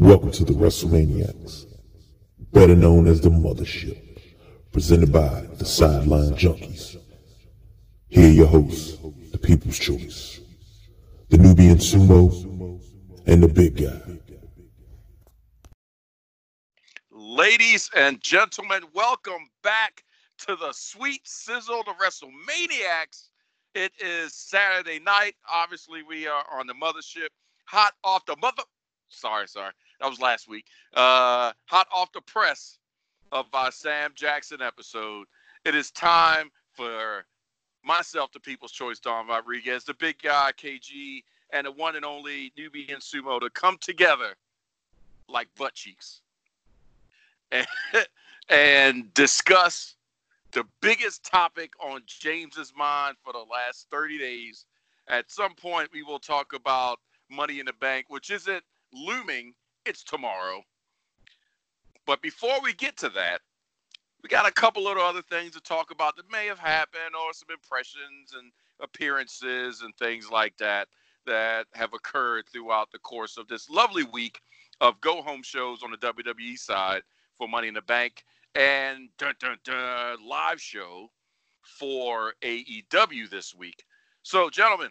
Welcome to the WrestleManiacs, better known as the Mothership, presented by the Sideline Junkies. Here your hosts, the People's Choice, the Nubian Sumo, and the Big Guy. Ladies and gentlemen, welcome back to the sweet sizzle, the WrestleManiacs. It is Saturday night. Obviously, we are on the mothership, hot off the mother. Sorry, sorry, that was last week. Uh, hot off the press of our Sam Jackson episode. It is time for myself, the People's Choice, Don Rodriguez, the big guy, KG, and the one and only Nubian Sumo to come together like butt cheeks and, and discuss the biggest topic on James's mind for the last 30 days. At some point, we will talk about Money in the Bank, which isn't looming, it's tomorrow. But before we get to that, we got a couple of other things to talk about that may have happened or some impressions and appearances and things like that that have occurred throughout the course of this lovely week of go home shows on the WWE side for Money in the Bank and dun, dun, dun, live show for AEW this week. So, gentlemen,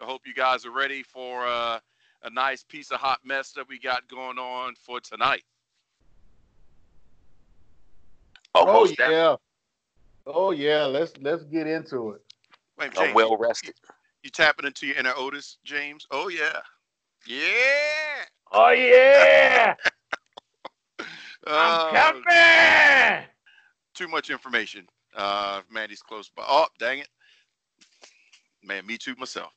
I hope you guys are ready for uh, a nice piece of hot mess that we got going on for tonight. Oh yeah. Oh yeah. Let's let's get into it. Wait, I'm well rested. you tapping into your inner Otis, James? Oh yeah, yeah. Oh yeah. Oh, coming. too much information. Uh, Mandy's close by. Oh, dang it, man! Me too, myself.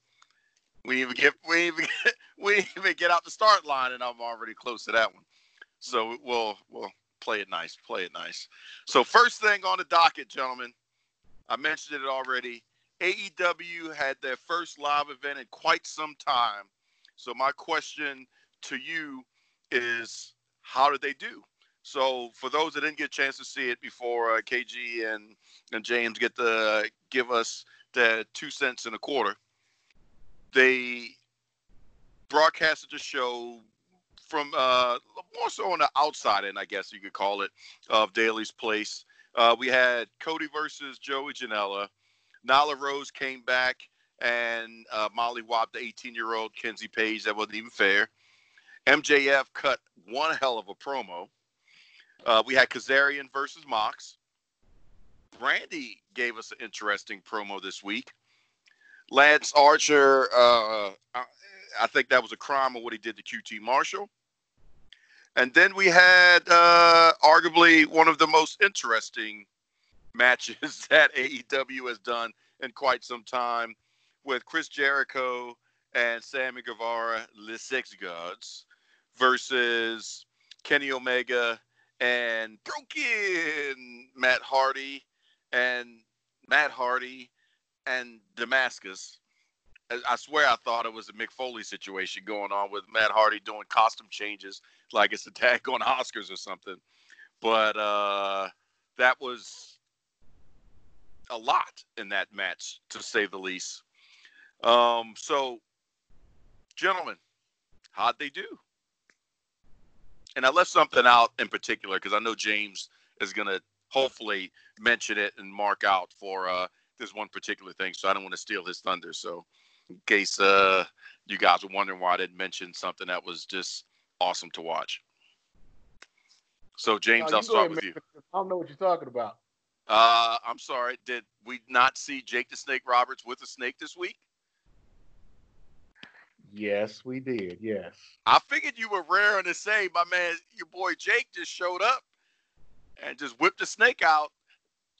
We even get we even get, we didn't even get out the start line, and I'm already close to that one. So we'll we'll play it nice, play it nice. So first thing on the docket, gentlemen, I mentioned it already. AEW had their first live event in quite some time. So my question to you is, how did they do? So for those that didn't get a chance to see it before uh, KG and and James get to give us the two cents and a quarter, they broadcasted the show from uh, more so on the outside end, I guess you could call it, of Daly's Place. Uh, we had Cody versus Joey Janela. Nyla Rose came back and uh, Molly Wop, the 18 year old Kenzie Paige. That wasn't even fair. MJF cut one hell of a promo. Uh, we had Kazarian versus Mox. Randy gave us an interesting promo this week. Lance Archer, uh, I, think that was a crime of what he did to QT Marshall. And then we had uh, arguably one of the most interesting matches that AEW has done in quite some time with Chris Jericho and Sammy Guevara, the Sex Gods, versus Kenny Omega and Broken Matt Hardy and Matt Hardy and Damascus. I- swear I thought it was a Mick Foley situation going on with Matt Hardy doing costume changes like it's a tag on Oscars or something. But uh, that was a lot in that match, to say the least. Um, so, gentlemen, how'd they do? And I left something out in particular because I know James is going to hopefully mention it and mark out for uh, this one particular thing. So I don't want to steal his thunder. So, in case uh, you guys were wondering why I didn't mention something that was just awesome to watch. So, James, No, I'll start ahead, with you. I don't know what you're talking about. Uh, I'm sorry. Did we not see Jake the Snake Roberts with a snake this week? Yes, we did. Yes. I figured you were raring to say, my man, your boy Jake just showed up and just whipped the snake out.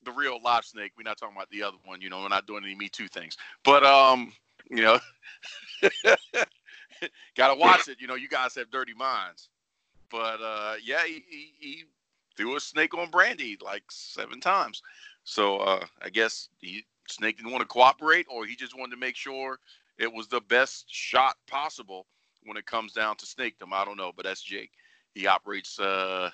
The real live snake. We're not talking about the other one. You know, we're not doing any Me Too things. But um, you know, gotta watch it. You know, you guys have dirty minds. But uh, yeah, he, he, he threw a snake on Brandi like seven times. So uh, I guess he Snake didn't want to cooperate, or he just wanted to make sure it was the best shot possible when it comes down to snakedom. I don't know, but that's Jake. He operates uh,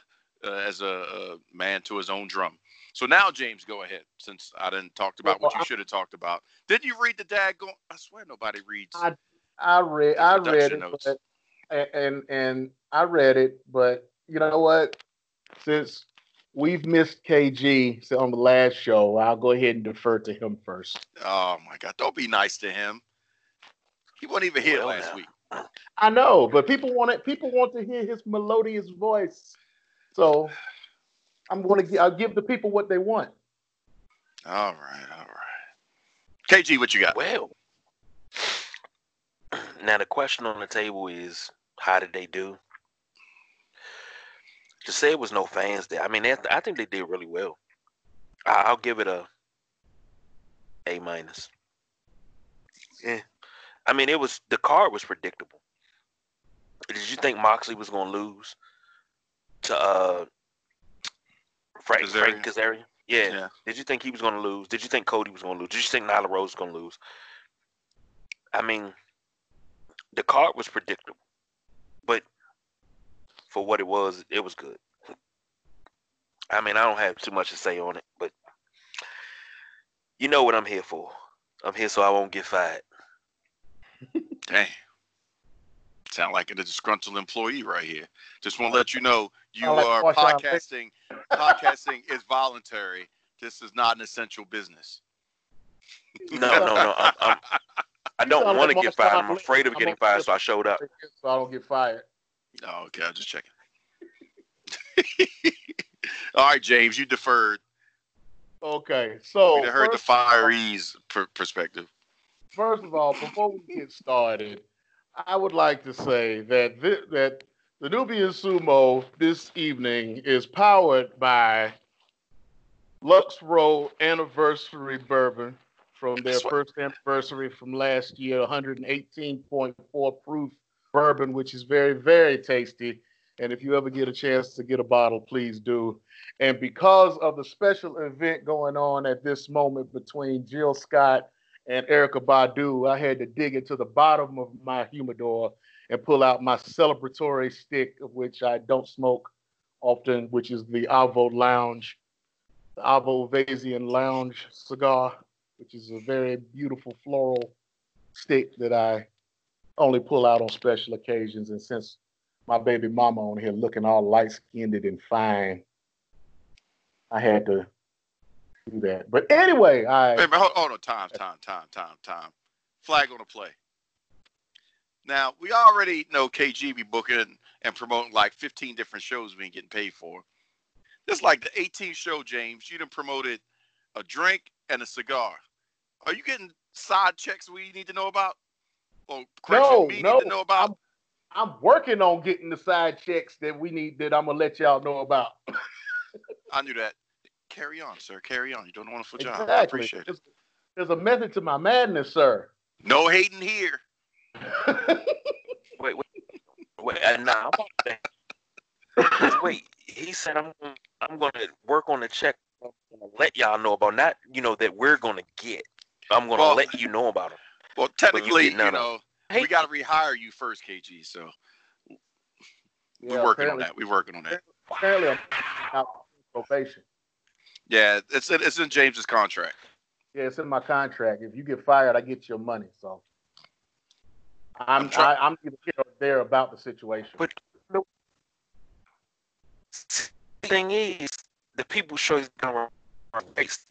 uh, as a, a man to his own drum. So now, James, go ahead. Since I didn't talk about what Well, you should have talked about, did you read the daggone? I swear nobody reads. I I read I read Introduction it, notes. but and and I read it, but you know what? Since we've missed KG on the last show, I'll go ahead and defer to him first. Oh my God! Don't be nice to him. He wasn't even here well, last week. I know, but people want it. People want to hear his melodious voice, so I'm going to. I'll give the people what they want. All right, all right. KG, what you got? Well, now the question on the table is, how did they do? To say it was no fans there, I mean, I think they did really well. I'll give it a A minus. Yeah, I mean, it was the card was predictable. Did you think Moxley was going to lose to uh Frank Kazarian? Frank Kazarian? Yeah. yeah. Did you think he was going to lose? Did you think Cody was going to lose? Did you think Nyla Rose was going to lose? I mean, the card was predictable, but for what it was, it was good. I mean, I don't have too much to say on it, but you know what I'm here for. I'm here so I won't get fired. Dang. Sound like a disgruntled employee right here. Just want to let you know you are podcasting. podcasting is voluntary. This is not an essential business. No, no, no. I'm, I'm, I do not want to get fired. I'm afraid of getting fired, so I showed up. So I don't get fired. Oh, okay. I'm just checking. All right, James, you deferred. Okay, so we heard the fireys per- perspective. First of all, before we get started, I would like to say that th- that the Nubian Sumo this evening is powered by Lux Row Anniversary Bourbon from their first anniversary from last year, 118.4 proof bourbon, which is very, very tasty. And if you ever get a chance to get a bottle, please do. And because of the special event going on at this moment between Jill Scott and Erykah Badu, I had to dig into the bottom of my humidor and pull out my celebratory stick, of which I don't smoke often, which is the Avo Lounge, the Avo Vasian Lounge cigar which is a very beautiful floral stick that I only pull out on special occasions. And since my baby mama on here looking all light skinned and fine, I had to do that. But anyway, I. Wait, hold, hold on, time, time, time, time, time. Flag on the play. Now, we already know KG be booking and promoting like 15 different shows we ain't getting paid for. This like the 18th show, James. You done promoted a drink and a cigar. Are you getting side checks we need to know about? Or no, we no. need to know about? I'm, I'm working on getting the side checks that we need that I'm gonna let y'all know about. I knew that. Carry on, sir. Carry on. You're doing a wonderful exactly. job. I appreciate it. There's, there's a method to my madness, sir. No hating here. wait, wait, wait. Uh, now, wait. He said I'm I'm going to work on the check. Let y'all know about not you know that we're going to get. I'm gonna well, let you know about them. Well, technically, you, you know, hey. we got to rehire you first, KG. So we're working on that. We're working on that. Apparently, I'm out probation. Yeah, it's it's in James's contract. Yeah, it's in my contract. If you get fired, I get your money. So I'm I'm, try- I, am here or there about the situation. But the thing is, the people show you gonna race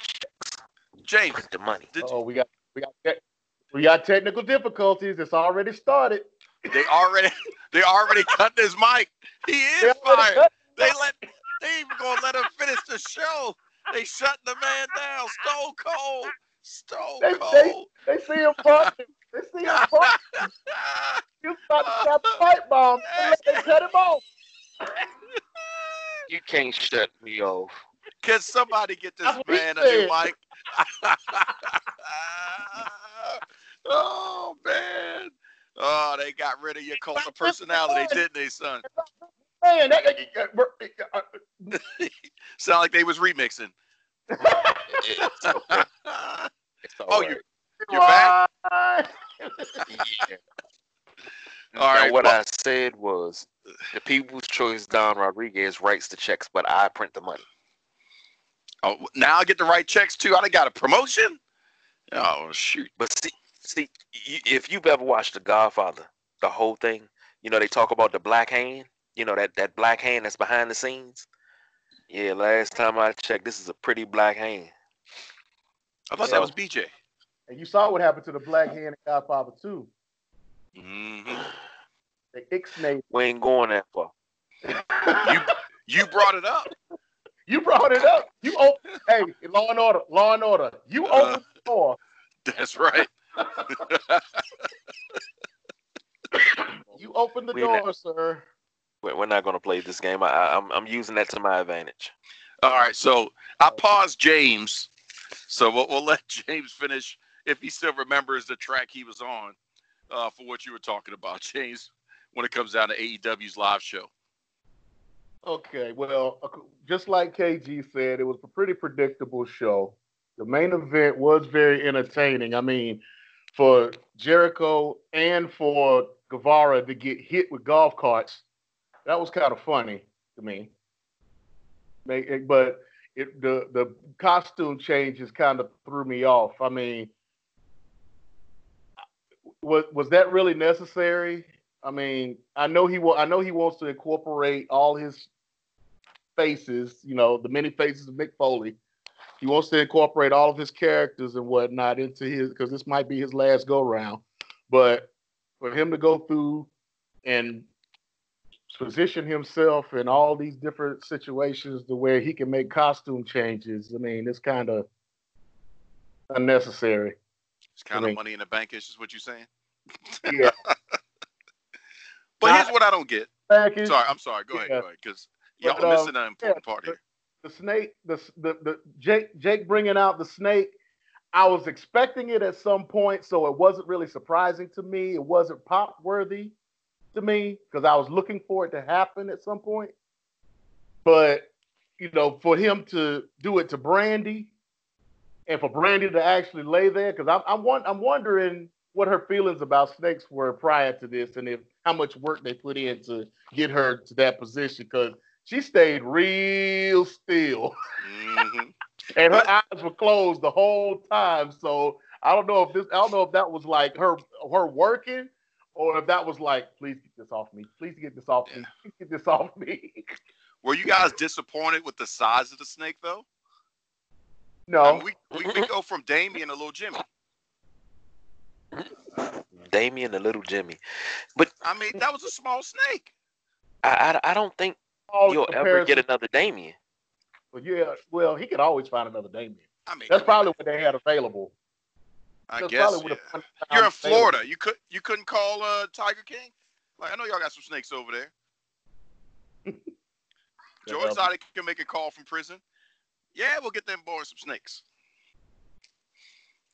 James, the money. Oh, we got we got we got technical difficulties. It's already started. They already they already cut his mic. He is fired. They let they even gonna let him finish the show. They shut the man down. Stone cold. Stone they, cold. They, they see him punching. They see him punching. You about to drop a pipe bomb. They, they cut him off. You can't shut me off. Can somebody get this man a new mic? oh man. Oh, they got rid of your cult of personality, didn't they, son? Man, that, sound like they was remixing. oh, you you're back. yeah. All right. What well, I said was the People's Choice Don Rodriguez writes the checks, but I print the money. Oh, now I get to write checks too. I got a promotion. Oh shoot! But see, see, if you've ever watched The Godfather, the whole thing, you know, they talk about the black hand. You know that that black hand that's behind the scenes. Yeah, last time I checked, this is a pretty black hand. I thought So- that was BJ. And you saw what happened to the black hand in Godfather 2. hmm They ixnayed. We ain't going that far. You you brought it up. You brought it up. You open. hey, Law and Order. Law and Order. You Uh. opened the door. That's right. You opened the We door, not- sir. We're we're not gonna play this game. I, I, I'm I'm using that to my advantage. All right, so I paused James, so we'll, we'll let James finish if he still remembers the track he was on uh, for what you were talking about, James. When it comes down to AEW's live show, Okay, well, uh, just like KG said, it was a pretty predictable show. The main event was very entertaining. I mean, for Jericho and for Guevara to get hit with golf carts, that was kind of funny to me. Eh, but it, the the costume changes kind of threw me off. I mean, was was that really necessary? I mean, I know he wa- I know he wants to incorporate all his faces, you know, the many faces of Mick Foley. He wants to incorporate all of his characters and whatnot into his because this might be his last go round. But for him to go through and position himself in all these different situations to where he can make costume changes, I mean, it's kind of unnecessary. it's kind I of mean- money in the bank. Is what you're saying? Yeah. But Nah. here's what I don't get. Package, Sorry, I'm sorry. Go ahead, go ahead, because y'all But, um, missing an important yeah, part here. the snake, the the the Jake Jake bringing out the snake. I was expecting it at some point, so it wasn't really surprising to me. It wasn't pop worthy to me because I was looking for it to happen at some point. But you know, for him to do it to Brandi, and for Brandi to actually lay there, because I'm I'm, won- I'm wondering what her feelings about snakes were prior to this, and if how much work they put in to get her to that position. Because she stayed real still hmm and her eyes were closed the whole time. So I don't know if this I don't know if that was like her her working or if that was like, please get this off me. Please get this off me. Please get this off me. Were you guys disappointed with the size of the snake, though? I No. mean, we, we we go from Damien to Little Jimmy. Damien to little Jimmy. But I mean, that was a small snake. I I, I don't think all you'll ever get another Damien. Well, yeah, well, he could always find another Damien. I mean, That's probably what they had available. I guess. yeah. You're in found available. Florida. You could you couldn't call uh, Tiger King. Like I know y'all got some snakes over there. George Yeah. Can make a call from prison. Yeah, we'll get them boys some snakes.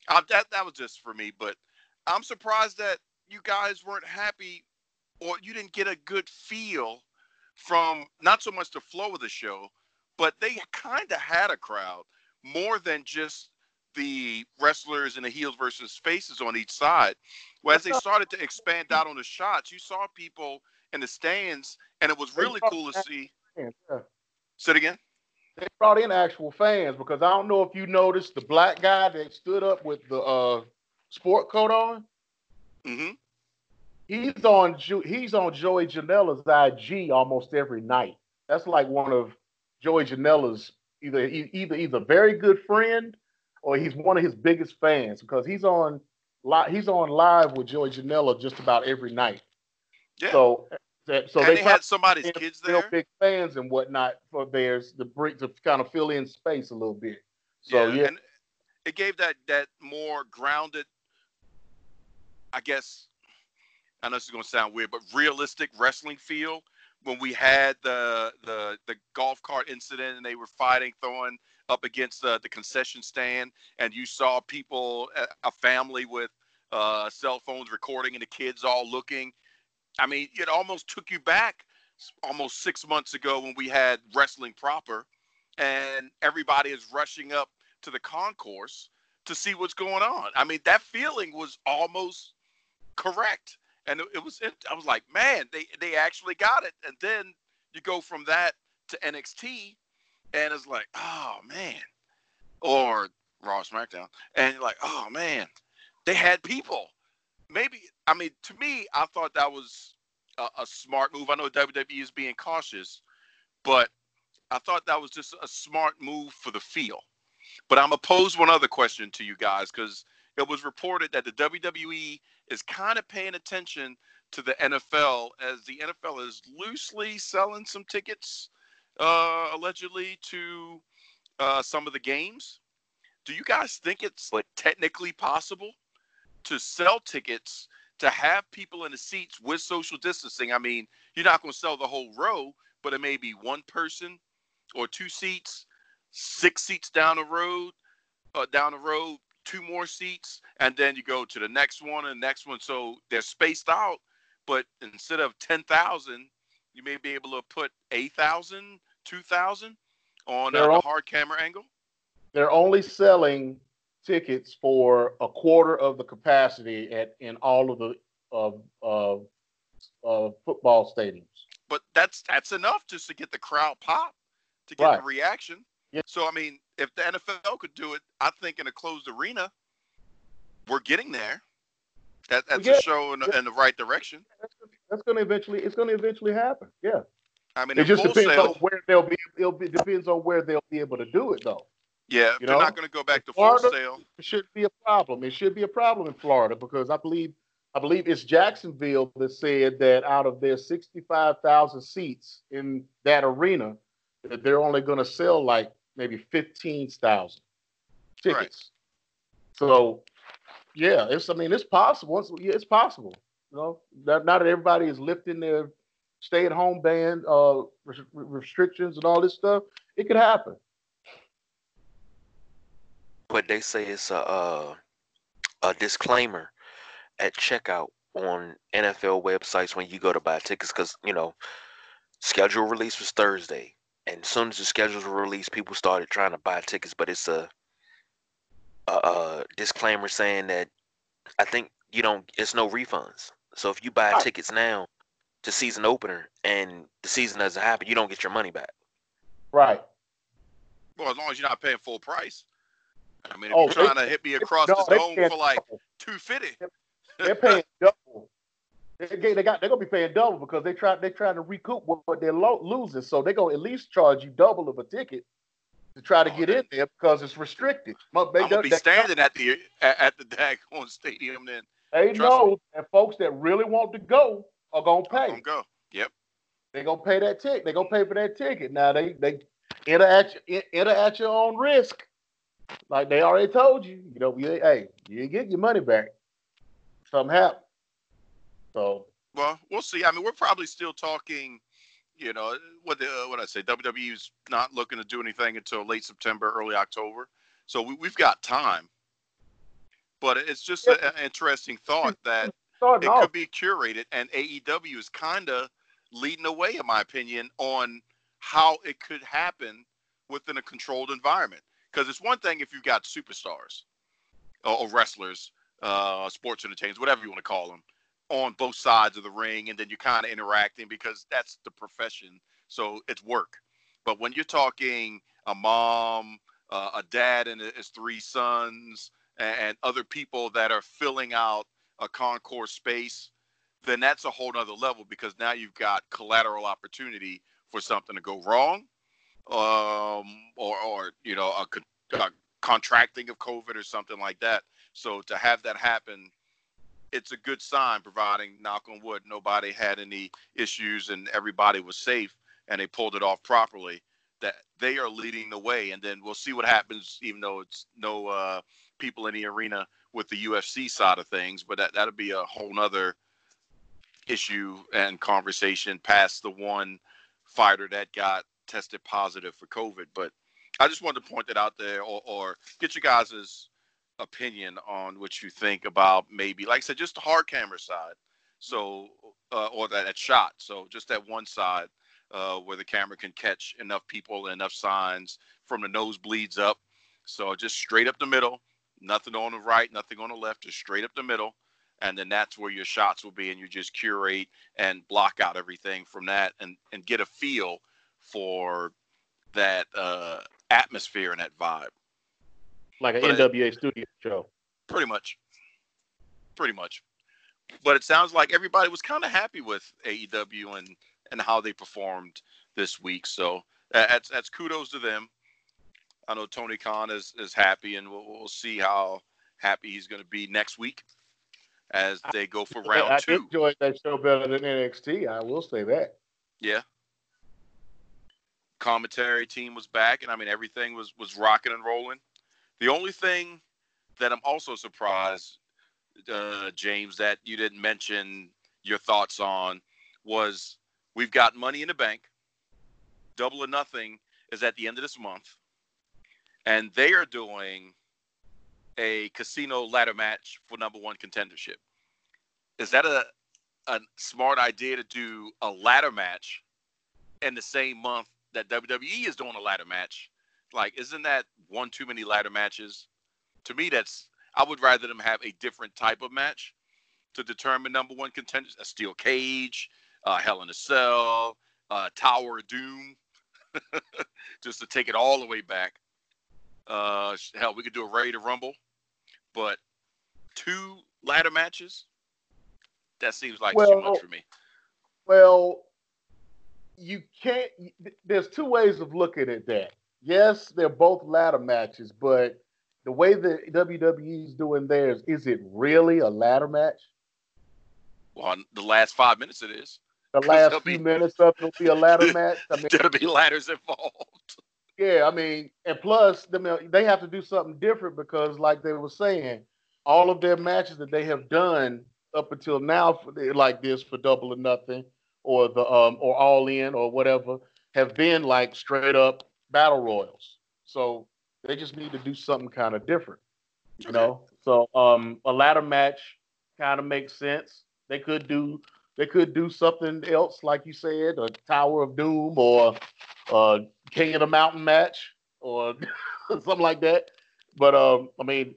Uh, that that was just for me, but I'm surprised that you guys weren't happy, or you didn't get a good feel from not so much the flow of the show, but they kind of had a crowd more than just the wrestlers and the heels versus faces on each side. Well, as they started to expand out on the shots, you saw people in the stands, and it was really cool to see. Yeah. Say it again. They brought in actual fans because I don't know if you noticed the black guy that stood up with the uh, sport coat on. Mm-hmm. He's on he's on Joey Janela's IG almost every night. That's like one of Joey Janela's either he- either he's a very good friend or he's one of his biggest fans because he's on li- he's on live with Joey Janela just about every night. Yeah. So that so and they, they, had somebody's kids there. big fans and whatnot for theirs to bring to kind of fill in space a little bit. So yeah, and it gave that that more grounded, I guess. I know this is gonna sound weird, but realistic wrestling feel when we had the the the golf cart incident and they were fighting, throwing up against the, the concession stand, and you saw people, a, a family with uh, cell phones recording, and the kids all looking. I mean, it almost took you back almost six months ago when we had wrestling proper, and everybody is rushing up to the concourse to see what's going on. I mean, that feeling was almost correct, and it, it was. It, I was like, man, they they actually got it. And then you go from that to NXT, and it's like, oh man, or Raw SmackDown, and like, oh man, they had people. Maybe I mean, to me, I thought that was a, a smart move. I know WWE is being cautious, but I thought that was just a smart move for the feel. But I'm gonna pose one other question to you guys because it was reported that the WWE is kind of paying attention to the NFL as the NFL is loosely selling some tickets, uh, allegedly to uh, some of the games. Do you guys think it's like technically possible to sell tickets to have people in the seats with social distancing? I mean, you're not going to sell the whole row, but it may be one person or two seats, six seats down the road, uh, down the road, two more seats, and then you go to the next one and the next one. So they're spaced out, but instead of 10,000, you may be able to put 8,000, 2,000 on uh, the hard camera angle. They're only selling tickets for a quarter of the capacity at in all of the of of uh, football stadiums. but that's that's enough just to get the crowd pop to get Right. the reaction. Yeah. So I mean, if the NFL could do it, I think in a closed arena, we're getting there. That, that's Yeah. a show in, the- in the right direction. That's, that's going to eventually it's going to eventually happen. Yeah, I mean, it just depends sale, on where they'll be. It'll be depends on where they'll be able to do it though. yeah, you they're know, not going to go back to full sale. It should be a problem. It should be a problem in Florida because I believe I believe it's Jacksonville that said that out of their 65,000 seats in that arena, that they're only going to sell like maybe 15,000 tickets. So, yeah, it's I mean it's possible. It's, yeah, it's possible. You know, not, not that everybody is lifting their stay-at-home ban uh, res- restrictions and all this stuff. It could happen. but they say it's a uh, a disclaimer at checkout on NFL websites when you go to buy tickets because you know schedule release was Thursday, and as soon as the schedules were released, people started trying to buy tickets. But it's a a, a disclaimer saying that I think you don't. It's no refunds. So if you buy tickets now to season opener and the season doesn't happen, you don't get your money back. Right. Well, as long as you're not paying full price. I mean, if Oh, you're they- trying to hit me across No, the they dome for like two fifty, they're paying double. They, get- they got they're gonna be paying double because they try they're trying to recoup what, what they're lo- losing. So they're gonna at least charge you double of a ticket to try to Oh, get then- in there because it's restricted. But they, I'm gonna they- be standing at the at, at the daggone stadium. Then they trust know and folks that really want to go are gonna pay. gonna go. Yep. They're gonna pay that ticket. They're gonna pay for that ticket. Now they they enter at your, enter at your own risk. Like they already told you, you know, you, hey, you get your money back. Something happened. So Well, we'll see. I mean, we're probably still talking. You know, what the uh, what I say? WWE's not looking to do anything until late September, early October. So we, we've got time. But it's just a- an interesting thought that it could be curated, and AEW is kind of leading the way, in my opinion, on how it could happen within a controlled environment. Because it's one thing if you've got superstars or, or wrestlers, uh, sports entertainers, whatever you want to call them, on both sides of the ring, and then you're kind of interacting because that's the profession, so it's work. But when you're talking a mom, uh, a dad, and his three sons, and, and other people that are filling out a concourse space, then that's a whole nother level because now you've got collateral opportunity for something to go wrong, um, or, or you know, a, a contracting of COVID or something like that. So to have that happen, it's a good sign, providing knock on wood, nobody had any issues and everybody was safe and they pulled it off properly. That they are leading the way, and then we'll see what happens. Even though it's no uh, people in the arena with the UFC side of things, but that that'll be a whole nother issue and conversation past the one fighter that got tested positive for COVID. But I just wanted to point that out there, or, or get you guys' opinion on what you think about maybe, like I said, just the hard camera side. So, uh, or that, that shot. So just that one side uh, where the camera can catch enough people and enough signs from the nosebleeds up. So just straight up the middle, nothing on the right, nothing on the left, just straight up the middle. And then that's where your shots will be, and you just curate and block out everything from that, and and get a feel for that uh, atmosphere and that vibe. like an but- NWA studio show. Pretty much. Pretty much. but it sounds like everybody was kind of happy with AEW and and how they performed this week. So that's that's kudos to them. I know Tony Khan is is happy, and we'll, we'll see how happy he's going to be next week as they go for round I two. I enjoyed that show better than NXT. I will say that. Yeah. Commentary team was back, and I mean everything was was rocking and rolling. The only thing that I'm also surprised, uh, James, that you didn't mention your thoughts on was we've got Money in the Bank. Double or Nothing is at the end of this month, and they are doing a casino ladder match for number one contendership. Is that a a smart idea to do a ladder match in the same month that WWE is doing a ladder match. Like, isn't that one too many ladder matches? To me, that's I would rather them have a different type of match to determine number one contenders. A steel cage, uh, Hell in a Cell, uh, Tower of Doom, just to take it all the way back. Uh, hell, we could do a Ready to Rumble, but two ladder matches. That seems like too much for me. Well, you can't. There's two ways of looking at that. Yes, they're both ladder matches, but the way that WWE is doing theirs, is it really a ladder match? Well, the last five minutes it is. The last few be- minutes of it'll be a ladder match. I mean, There'll be ladders involved. Yeah, I mean, and plus, they have to do something different because, like they were saying, all of their matches that they have done up until now, for, like this for Double or Nothing, or the um, or All In, or whatever, have been like straight up battle royals. So they just need to do something kind of different, you Okay. know. So um, a ladder match kind of makes sense. They could do they could do something else, like you said, a Tower of Doom or uh, King of the Mountain match or something like that. But um, I mean,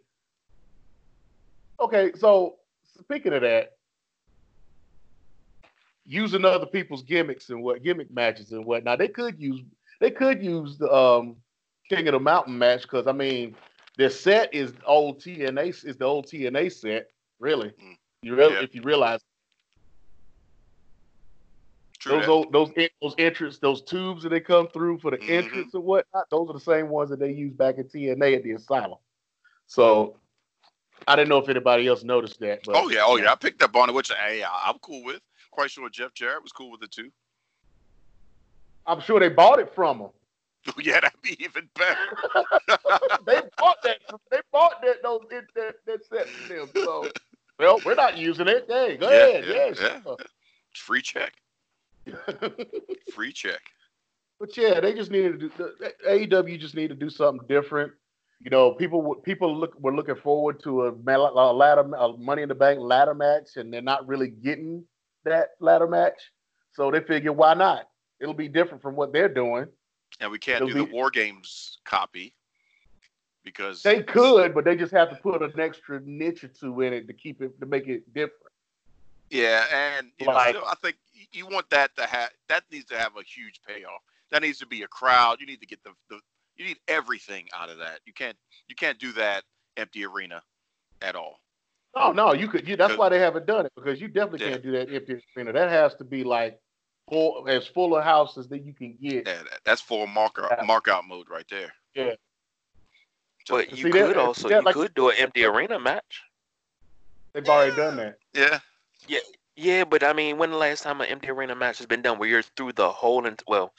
okay. So speaking of that, using other people's gimmicks and what gimmick matches and whatnot, they could use they could use the um, King of the Mountain match because I mean, their set is old TNA is the old TNA set. Really, Mm. you really Yeah. if you realize True those that. old, those those entrance, those tubes that they come through for the Mhm. entrance and whatnot, those are the same ones that they used back in TNA at the Asylum. So I didn't know if anybody else noticed that. But, oh yeah, oh yeah. I picked up on it, which hey, I- I'm cool with. Quite sure Jeff Jarrett was cool with it too. I'm sure they bought it from them. yeah, that'd be even better. they bought that. They bought that those that, that, that set them. So well, we're not using it. Hey, go Yeah, ahead. yeah, Yeah, sure. Free check. Free check. But yeah, they just needed to do the AEW just need to do something different. You know, people people look were looking forward to a, a ladder a Money in the Bank ladder match, and they're not really getting that ladder match. So they figure, why not? It'll be different from what they're doing. And we can't It'll do the be- War Games copy because They could, but they just have to put an extra niche or two in it to keep it to make it different. Yeah, and you know, Like- still, I think you want that to have that needs to have a huge payoff. That needs to be a crowd. You need to get the, the you need everything out of that. You can't you can't do that empty arena at all. No, no, you could. You, that's why they haven't done it because you definitely Yeah. can't do that empty arena. That has to be like full as full of houses that you can get. Yeah, that, that's full mark Yeah. mark out mode right there. Yeah. So- But you See, that- could also that you like- could do an empty arena match. They've already done that. yeah, Yeah, but I mean, when the last time an empty arena match has been done where you're through the whole and well,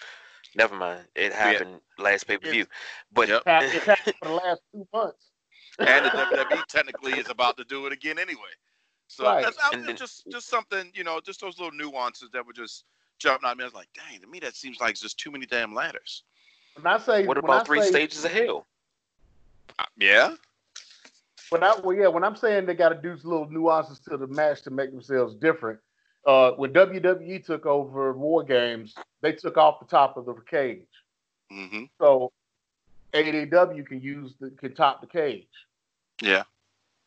never mind. It happened last pay per view. But Yep. It's happened for the last two months. and the WWE technically is about to do it again anyway. So Right. that's I And then- just just something, you know, just those little nuances that were just jumping out at me. I was like, dang, to me that seems like just too many damn ladders. When I say what when I about three say, stages of hell? Uh, yeah, When I well, yeah, when I'm saying they got to do little nuances to the match to make themselves different. Uh, when WWE took over War Games, they took off the top of the cage, hmm so AEW can use the can top the cage. yeah,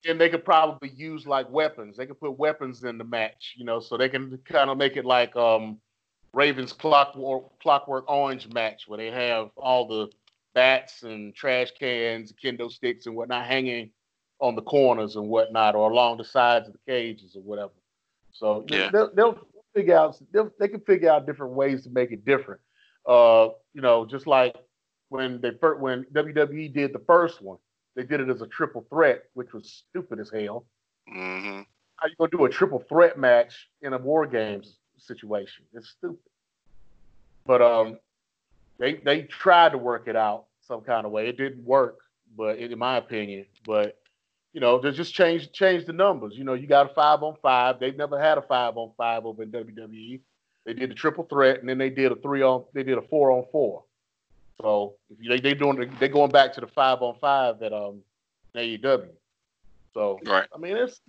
and they could probably use like weapons. They could put weapons in the match, you know, so they can kind of make it like um Ravens clockwork clockwork orange match where they have all the bats and trash cans, kendo sticks and whatnot hanging on the corners and whatnot, or along the sides of the cages or whatever. So Yeah. they'll, they'll figure out they'll, they can figure out different ways to make it different. Uh, you know, just like when they first when WWE did the first one, they did it as a triple threat, which was stupid as hell. hmm How you gonna do a triple threat match in a war games situation? It's stupid. But um, they they tried to work it out some kind of way. It didn't work, but in my opinion, but you know, they just change change the numbers. You know, you got a five on five. They've never had a five on five over in WWE. They did the triple threat, and then they did a three on. They did a four on four. So if you, they they doing they going back to the five on five at um AEW. So Right. I mean, it's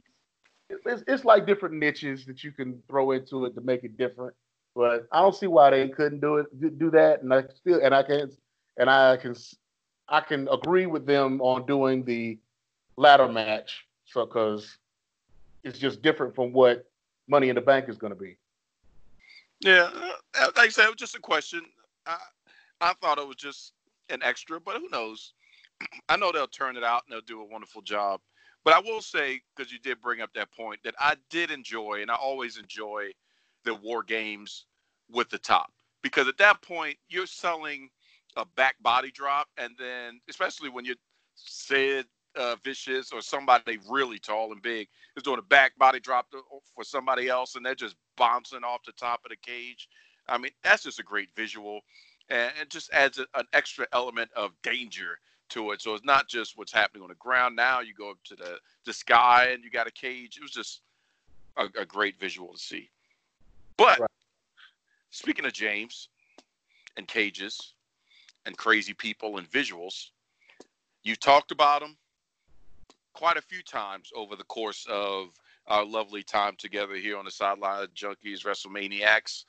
it's it's like different niches that you can throw into it to make it different. But I don't see why they couldn't do it, do- do that. And I still, and I can, and I can, I can agree with them on doing the ladder match. So, because it's just different from what Money in the Bank is going to be. Yeah, uh, like I said, it was just a question. I I thought it was just an extra, but who knows? I know they'll turn it out and they'll do a wonderful job. But I will say, because you did bring up that point, that I did enjoy, and I always enjoy the war games with the top, because at that point you're selling a back body drop, and then especially when you said uh, vicious or somebody really tall and big is doing a back body drop to, for somebody else, and they're just bouncing off the top of the cage. I mean, that's just a great visual, and it just adds a, an extra element of danger to it. So it's not just what's happening on the ground. Now you go up to the the sky and you got a cage. It was just a, a great visual to see. But Right. speaking of James and cages and crazy people and visuals, you talked about them quite a few times over the course of our lovely time together here on the sideline of Junkies WrestleManiacs,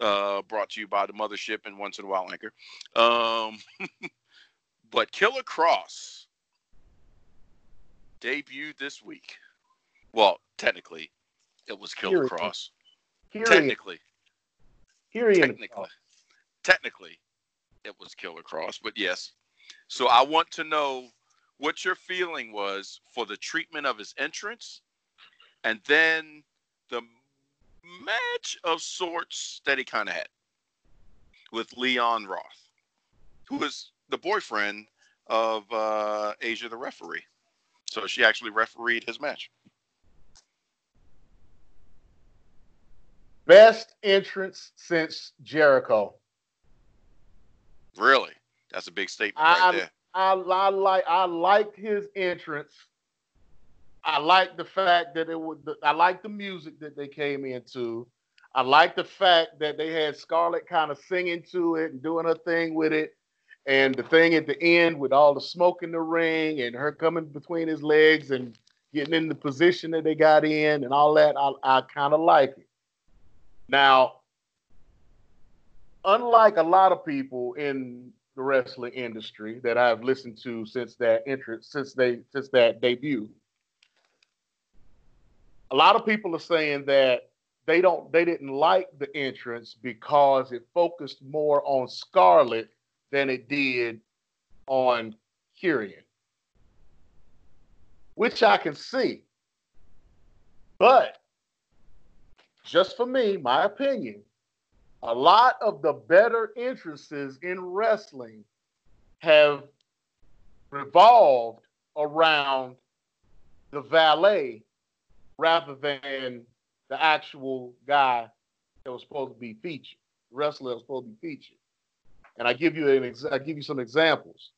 uh, brought to you by the Mothership and once in a while Anchor. Um, but Killer Kross debuted this week. Well, technically, it was Killer Period. Kross. Technically, technically, technically, it was Killer Kross. But yes, so I want to know what your feeling was for the treatment of his entrance, and then the match of sorts that he kind of had with Leon Ruff, who was the boyfriend of uh, Aja, the referee. So she actually refereed his match. Best entrance since Jericho. Really, that's a big statement right there. I, I like I liked his entrance. I like the fact that it was. I like the music that they came into. I like the fact that they had Scarlett kind of singing to it and doing her thing with it, and the thing at the end with all the smoke in the ring and her coming between his legs and getting in the position that they got in and all that. I, I kind of like it. Now, unlike a lot of people in the wrestling industry that I've listened to since that entrance, since they since that debut. A lot of people are saying that they don't they didn't like the entrance because it focused more on Scarlett than it did on Karrion. Which I can see. But just for me, my opinion, a lot of the better entrances in wrestling have revolved around the valet rather than the actual guy that was supposed to be featured, wrestler that was supposed to be featured. And I give you an ex- I give you some examples.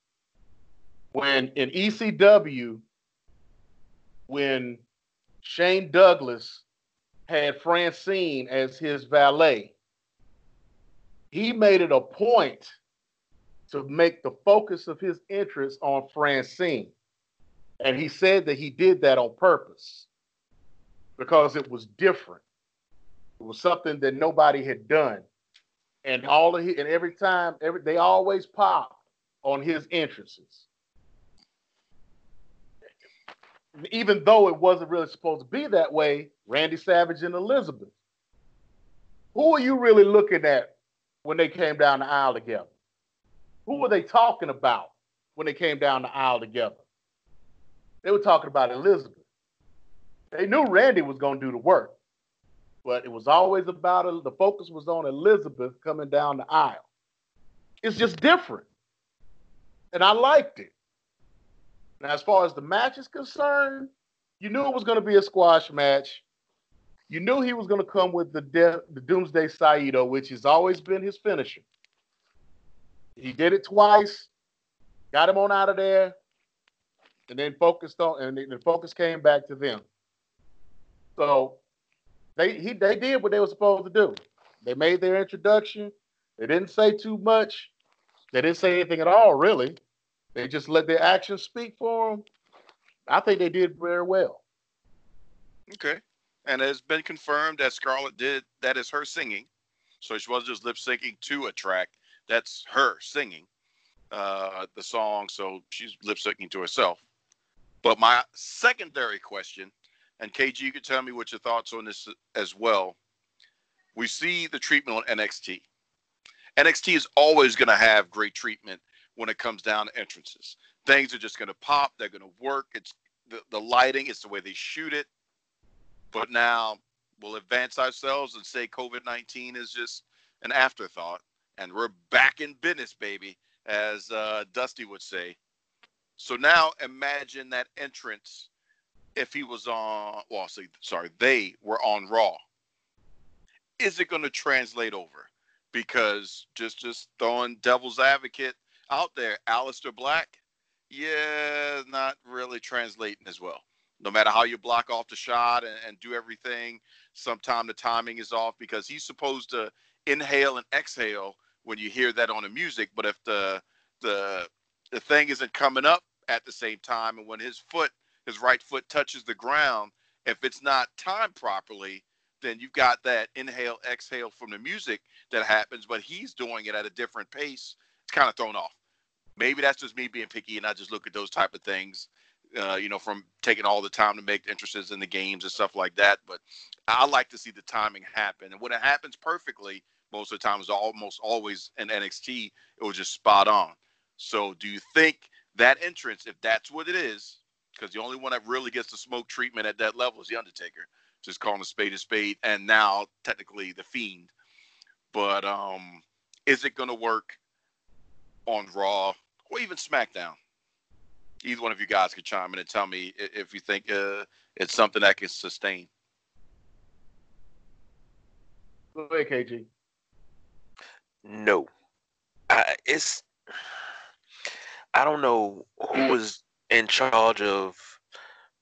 When in ECW, when Shane Douglas had Francine as his valet, he made it a point to make the focus of his interest on Francine. And he said that he did that on purpose because it was different. It was something that nobody had done. And all of his, and every time, every they always popped on his entrances. Even though it wasn't really supposed to be that way, Randy Savage and Elizabeth. Who are you really looking at when they came down the aisle together? Who were they talking about when they came down the aisle together? They were talking about Elizabeth. They knew Randy was going to do the work. but it was always about the focus was on Elizabeth coming down the aisle. It's just different, and I liked it. Now, as far as the match is concerned, you knew it was going to be a squash match. You knew he was going to come with the de- the Doomsday Saito, which has always been his finisher. He did it twice, got him on out of there, and then focused on, and the focus came back to them. So they he they did what they were supposed to do. They made their introduction. They didn't say too much. They didn't say anything at all, really. They just let their actions speak for them. I think they did very well. Okay. And it's been confirmed that Scarlett did that is her singing. So she wasn't just lip syncing to a track. That's her singing uh, the song. So she's lip syncing to herself. But my secondary question, and KG, you can tell me what your thoughts on this as well. We see the treatment on NXT. NXT is always going to have great treatment when it comes down to entrances. Things are just going to pop. They're going to work. It's the, the lighting. It's the way they shoot it. But now we'll advance ourselves and say COVID 19 is just an afterthought. And we're back in business, baby, as uh, Dusty would say. So now imagine that entrance if he was on, well, sorry, they were on Raw. Is it going to translate over? Because just just throwing devil's advocate out there, Aleister Black, yeah, not really translating as well. No matter how you block off the shot and, and do everything, sometimes the timing is off because he's supposed to inhale and exhale when you hear that on the music. But if the the the thing isn't coming up at the same time, and when his foot, his right foot touches the ground, if it's not timed properly, then you've got that inhale exhale from the music that happens. But he's doing it at a different pace. It's kind of thrown off. Maybe that's just me being picky, and I just look at those type of things uh, you know, from taking all the time to make entrances in the games and stuff like that. But I like to see the timing happen. And when it happens perfectly, most of the time, is almost always in NXT, it was just spot on. So do you think that entrance, if that's what it is, because the only one that really gets the smoke treatment at that level is The Undertaker, just calling a spade a spade, and now technically The Fiend. But um, is it going to work on Raw or even SmackDown? Either one of you guys could chime in and tell me if you think uh, it's something that can sustain. Go ahead, KG. No, I, it's I don't know who was in charge of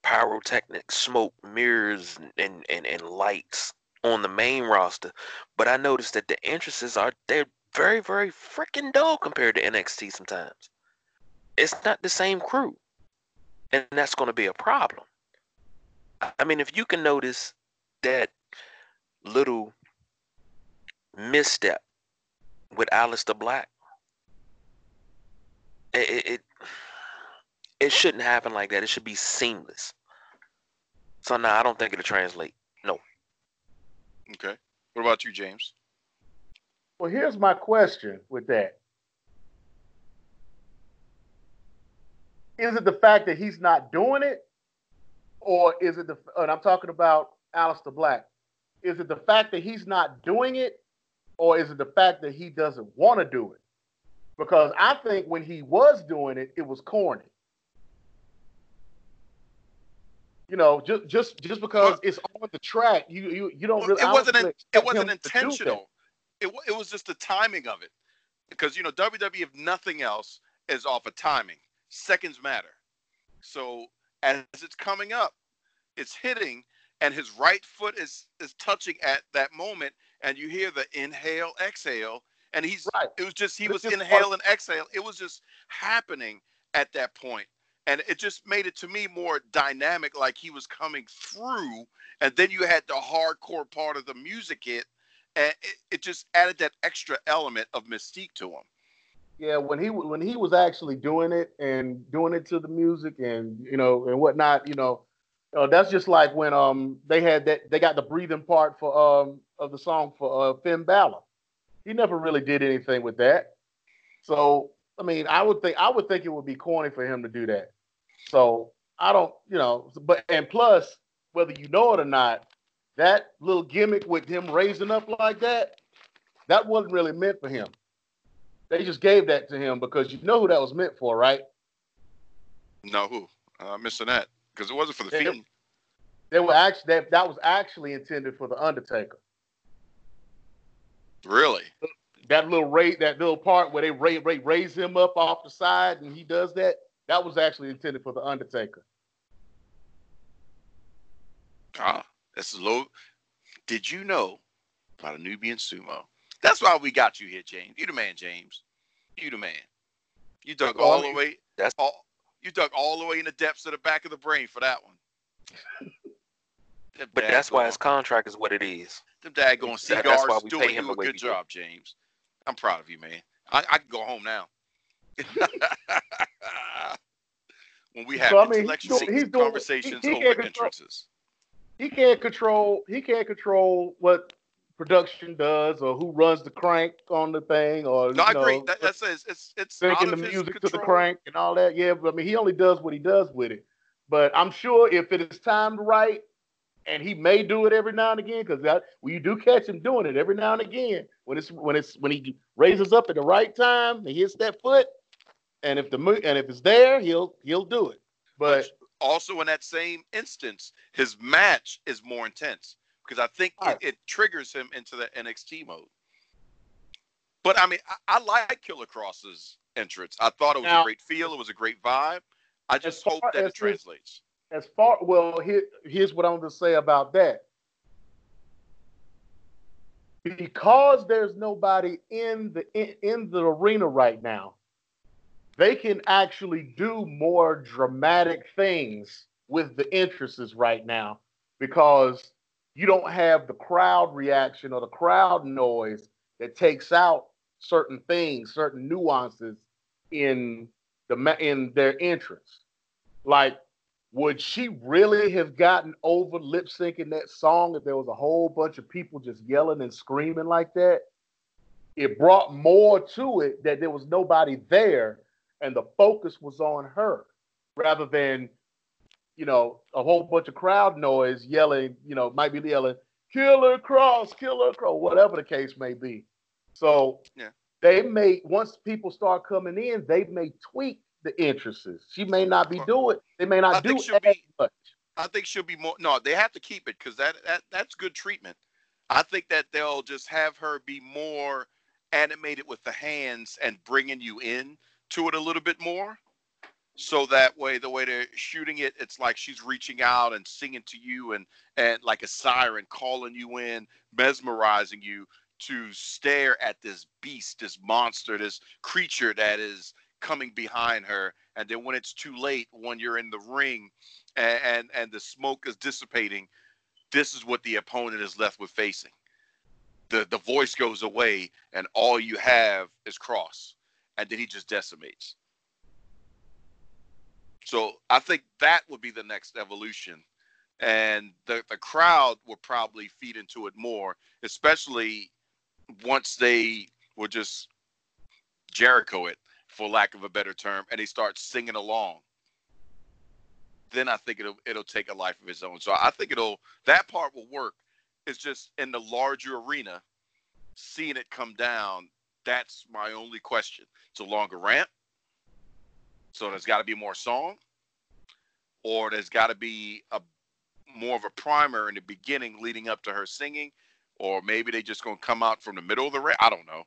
pyrotechnic, smoke, mirrors, and, and, and lights on the main roster, but I noticed that the entrances are they're very very freaking dull compared to NXT sometimes it's not the same crew. And that's going to be a problem. I mean, if you can notice that little misstep with Aleister Black, it, it it shouldn't happen like that. It should be seamless. So now I don't think it'll translate. No. Okay. What about you, James? Well, here's my question with that. Is it the fact that he's not doing it, or is it the? And I'm talking about Aleister Black. Is it the fact that he's not doing it, or is it the fact that he doesn't want to do it? Because I think when he was doing it, it was corny. You know, just just just because it's on the track, you you you don't well, really. It wasn't an, it wasn't intentional. It it was just the timing of it, because you know WWE, if nothing else, is off of timing seconds matter. So as it's coming up, it's hitting, and his right foot is is touching at that moment, and you hear the inhale, exhale, and he's right. It was just he was just inhale and exhale. It was just happening at that point, and it just made it to me more dynamic, like he was coming through, and then you had the hardcore part of the music hit, and it, it just added that extra element of mystique to him yeah, when he when he was actually doing it and doing it to the music and you know and whatnot, you know, uh, that's just like when um they had that they got the breathing part for um of the song for uh, Finn Balor. He never really did anything with that. So I mean, I would think I would think it would be corny for him to do that. So I don't, you know, but and plus, whether you know it or not, that little gimmick with him raising up like that, that wasn't really meant for him. They just gave that to him because you know who that was meant for, right? No, who? Uh, missing that because it wasn't for the They- Fiend. They were actually that, that was actually intended for the Undertaker. Really? That little raise, that little part where they raise, raise, raise him up off the side and he does that, that was actually intended for the Undertaker. Ah, this is low. Did you know about a Nubian sumo? That's why we got you here, James. You the man, James. You the man. You dug Well, all the mean, way. that's- all. You dug all the way in the depths of the back of the brain for that one. Them But that's why his contract is what it is. them daggone That- that's why cigars we doing pay him you a good we do. job, James. I'm proud of you, man. I, I can go home now. when we have So, I mean, he's doing- conversations he- he over can't control- He can't control. He can't control what production does or who runs the crank on the thing or No, I agree. That, that's it's it's it's syncing the music to the crank and all that. Yeah, but I mean, he only does what he does with it. But I'm sure if it is timed right, and he may do it every now and again, because that well, you do catch him doing it every now and again when it's when it's when he raises up at the right time, he hits that foot, and if the and if it's there, he'll he'll do it. But also in that same instance, his match is more intense because I think Right. it, it triggers him into the NXT mode. But I mean, I, I like Killer Kross's entrance. I thought it was a great feel. It was a great vibe. I just hope that it translates. as far well here, here's what i'm going to say about that because there's nobody in the in, in the arena right now they can actually do more dramatic things with the entrances right now because you don't have the crowd reaction or the crowd noise that takes out certain things certain nuances in the in their entrance like would she really have gotten over lip syncing that song if there was a whole bunch of people just yelling and screaming like that? It brought more to it that there was nobody there and the focus was on her rather than, you know, a whole bunch of crowd noise yelling, you know, might be yelling, Killer Kross, Killer Kross, whatever the case may be. So Yeah. they may, once people start coming in, they may tweak the entrances. She may not be doing. They may not I do think she'll as be- much. I think she'll be more. No, they have to keep it because that, that that's good treatment. I think that they'll just have her be more animated with the hands and bringing you in to it a little bit more. So that way, the way they're shooting it, it's like she's reaching out and singing to you, and and like a siren calling you in, mesmerizing you to stare at this beast, this monster, this creature that is coming behind her. And then when it's too late, when you're in the ring, and, and and the smoke is dissipating, this is what the opponent is left with facing. The the voice goes away, and all you have is Kross, and then he just decimates. So I think that would be the next evolution, and the the crowd will probably feed into it more, especially once they will just Jericho it, for lack of a better term, and they start singing along then I think it'll it'll take a life of its own. So I think it'll that part will work. It's just in the larger arena, seeing it come down. That's my only question. It's a longer ramp, so there's got to be more song, or there's got to be a more of a primer in the beginning leading up to her singing, or maybe they're just gonna come out from the middle of the ramp. I don't know,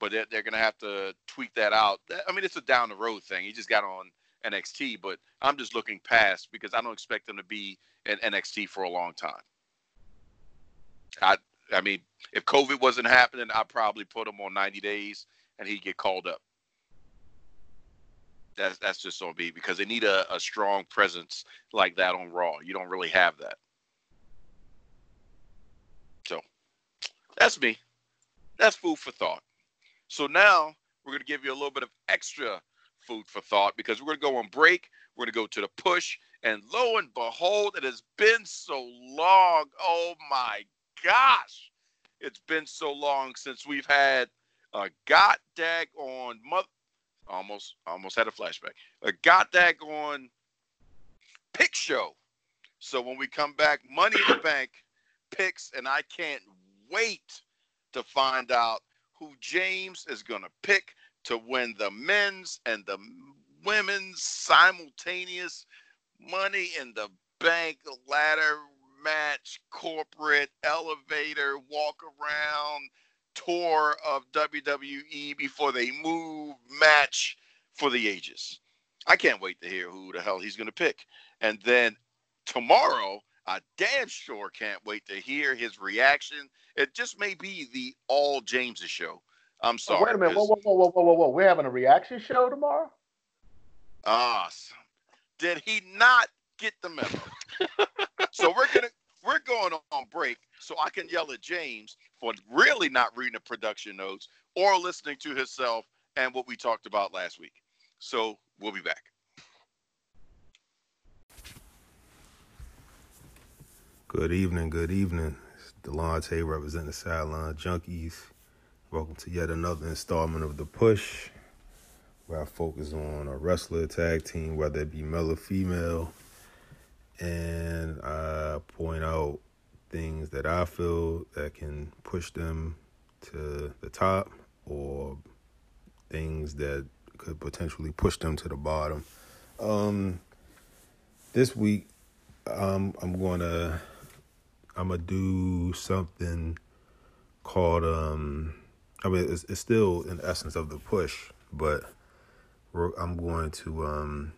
but they're, they're gonna have to tweak that out. I mean, it's a down the road thing. He just got on NXT, but I'm just looking past because I don't expect them to be in NXT for a long time. I I mean, if COVID wasn't happening, I'd probably put him on 90 days and he'd get called up. That's that's just on me because they need a, a strong presence like that on Raw. You don't really have that. So that's me. That's food for thought. So now we're gonna give you a little bit of extra food for thought because we're to go on break. We're to go to the push. And lo and behold, it has been so long. Oh my gosh. It's been so long since we've had a god dag on mother. Almost, almost had a flashback. A got that on pick show. So when we come back, Money in the Bank, picks, and I can't wait to find out who James is going to pick to win the men's and the women's simultaneous money in the bank ladder match, corporate elevator walk around tour of WWE before they move match for the ages. I can't wait to hear who the hell he's going to pick. And then tomorrow, I damn sure can't wait to hear his reaction. It just may be the all James's show. I'm sorry. Oh, wait a minute. Whoa, whoa, whoa, whoa, whoa, whoa. We're having a reaction show tomorrow? Ah, awesome. Did he not get the memo? so we're gonna we're going on break so I can yell at James for really not reading the production notes or listening to himself and what we talked about last week. So we'll be back. Good evening, good evening. It's Delonte representing the Sideline Junkies. Welcome to yet another installment of The Push, where I focus on a wrestler tag team, whether it be male or female, and I point out things that I feel that can push them to the top or things that could potentially push them to the bottom. Um, this week, um, I'm gonna I'm gonna do something called um, I mean it's, it's still in essence of the push, but I'm going to um,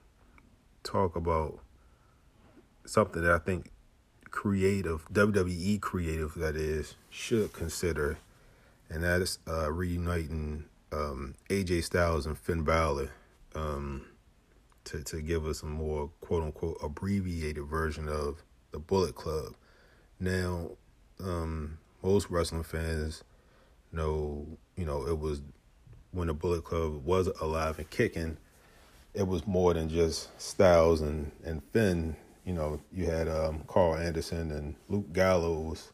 talk about something that I think creative WWE creative that is should consider, and that is uh, reuniting um, AJ Styles and Finn Balor um, to to give us a more quote unquote abbreviated version of the Bullet Club. Now, um, most wrestling fans know, you know, it was when the Bullet Club was alive and kicking. It was more than just Styles and and Finn. You know, you had um, Karl Anderson and Luke Gallows.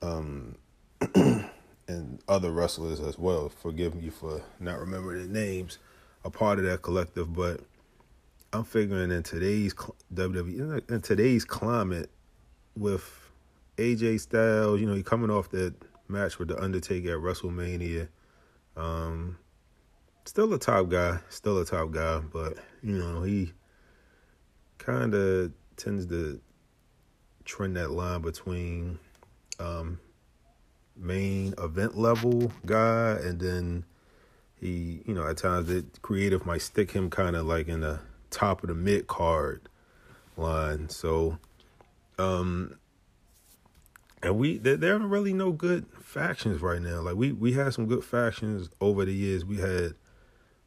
Um, and other wrestlers as well. Forgive me for not remembering the names, a part of that collective. But I'm figuring in today's WWE, in today's climate, with AJ Styles, you know, he coming off that match with the Undertaker at WrestleMania. Um, still a top guy, still a top guy, but you know he kind of tends to trend that line between um, main event level guy, and then he, you know, at times the creative might stick him kind of like in the top of the mid card line. So, um, and we there, there aren't really no good factions right now. Like we we had some good factions over the years. We had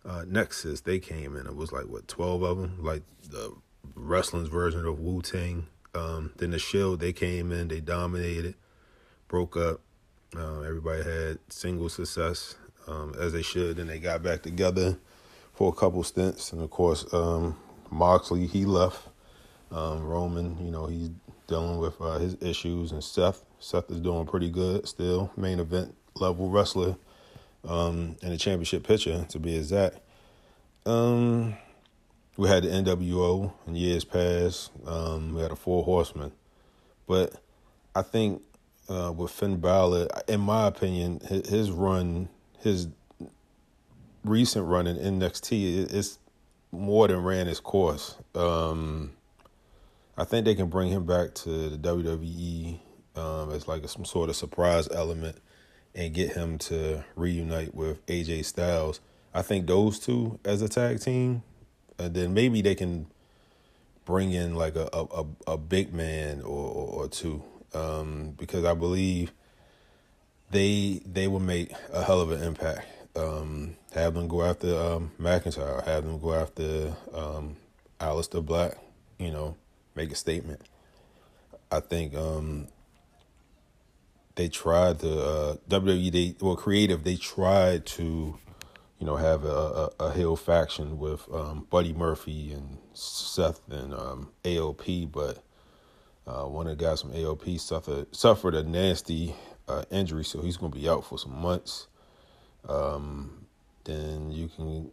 uh, Nexus. They came in. It was like what twelve of them. Like the wrestling's version of Wu Tang. Um, then the Shield. They came in. They dominated. Broke up. Uh, everybody had single success um, as they should, and they got back together for a couple stints. And of course, um, Moxley he left. Um, Roman, you know, he's dealing with uh, his issues, and Seth. Seth is doing pretty good still, main event level wrestler, um, and a championship pitcher to be exact. Um, we had the NWO in years past. Um, we had a Four Horsemen, but I think uh, with Finn Balor, in my opinion, his, run, his recent run in NXT, is more than ran its course. Um, I think they can bring him back to the WWE um, as like a, some sort of surprise element and get him to reunite with AJ Styles. I think those two as a tag team, and then maybe they can bring in like a a, a big man or, or, or two um, because I believe they they will make a hell of an impact. Um, have them go after um, McIntyre, have them go after um, Aleister Black, you know, make a statement. I think um, they tried to uh, WWE. They well, creative. They tried to, you know, have a, a, a heel faction with um, Buddy Murphy and Seth and um, AOP, but uh, one of the guys from AOP suffered suffered a nasty uh, injury, so he's going to be out for some months. Um, then you can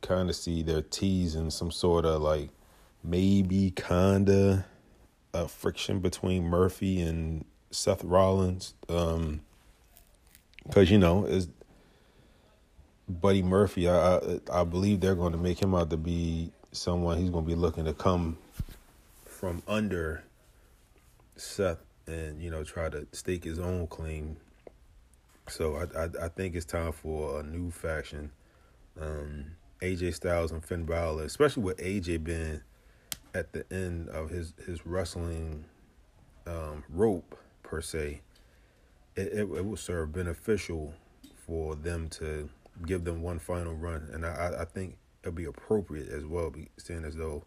kind of see they're teasing some sort of like maybe kinda a friction between Murphy and Seth Rollins, um, because you know is Buddy Murphy. I, I I believe they're going to make him out to be someone he's going to be looking to come from under Seth and you know try to stake his own claim. So I I, I think it's time for a new faction. Um, AJ Styles and Finn Balor, especially with AJ being at the end of his his wrestling um, rope per se, it, it, it will serve beneficial for them to give them one final run, and I I think it'll be appropriate as well, seeing as though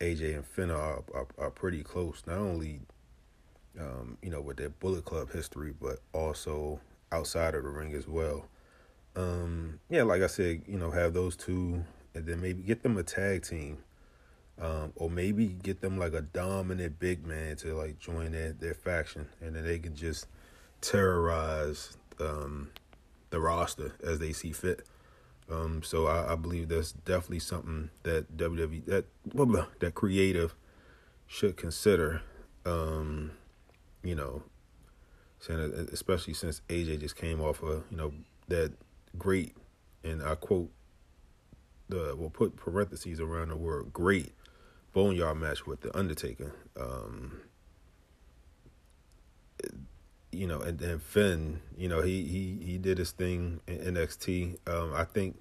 AJ and Finn are are, are pretty close, not only um, you know with their Bullet Club history, but also outside of the ring as well. Um, yeah, like I said, you know, have those two, and then maybe get them a tag team um, or maybe get them like a dominant big man to like join their, their faction, and then they can just terrorize um, the roster as they see fit. Um, so I, I, believe that's definitely something that WWE that blah, blah, that creative should consider. Um, you know, especially since AJ just came off of you know that great, and I quote the we'll put parentheses around the word great boneyard match with the Undertaker. Um, you know, and then Finn, you know, he he he did his thing in NXT. Um, I think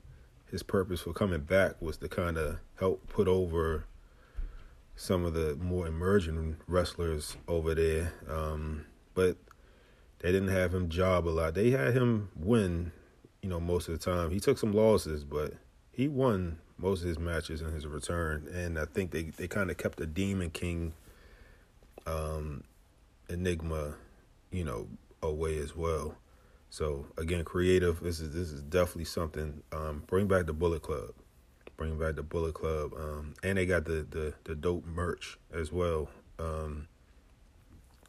his purpose for coming back was to kind of help put over some of the more emerging wrestlers over there. Um, but they didn't have him job a lot. They had him win, you know, most of the time. He took some losses, but he won most of his matches in his return, and I think they they kind of kept the Demon King um, enigma, you know, away as well. So again, creative. This is this is definitely something. Um, bring back the Bullet Club. Bring back the Bullet Club, um, and they got the, the the dope merch as well. Um,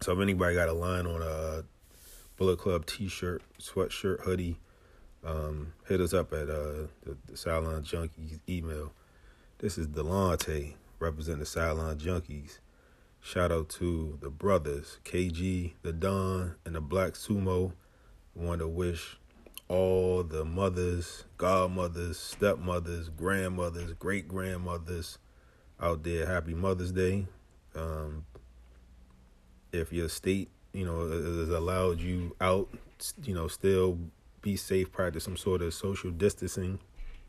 so if anybody got a line on a Bullet Club T-shirt, sweatshirt, hoodie, um, hit us up at uh, the, the Sideline Junkies email. This is Delonte representing the Sideline Junkies. Shout out to the brothers, KG, the Don, and the Black Sumo. Want to wish all the mothers, godmothers, stepmothers, grandmothers, great grandmothers out there happy Mother's Day. Um, if your state, you know, has allowed you out, you know, still be safe, practice some sort of social distancing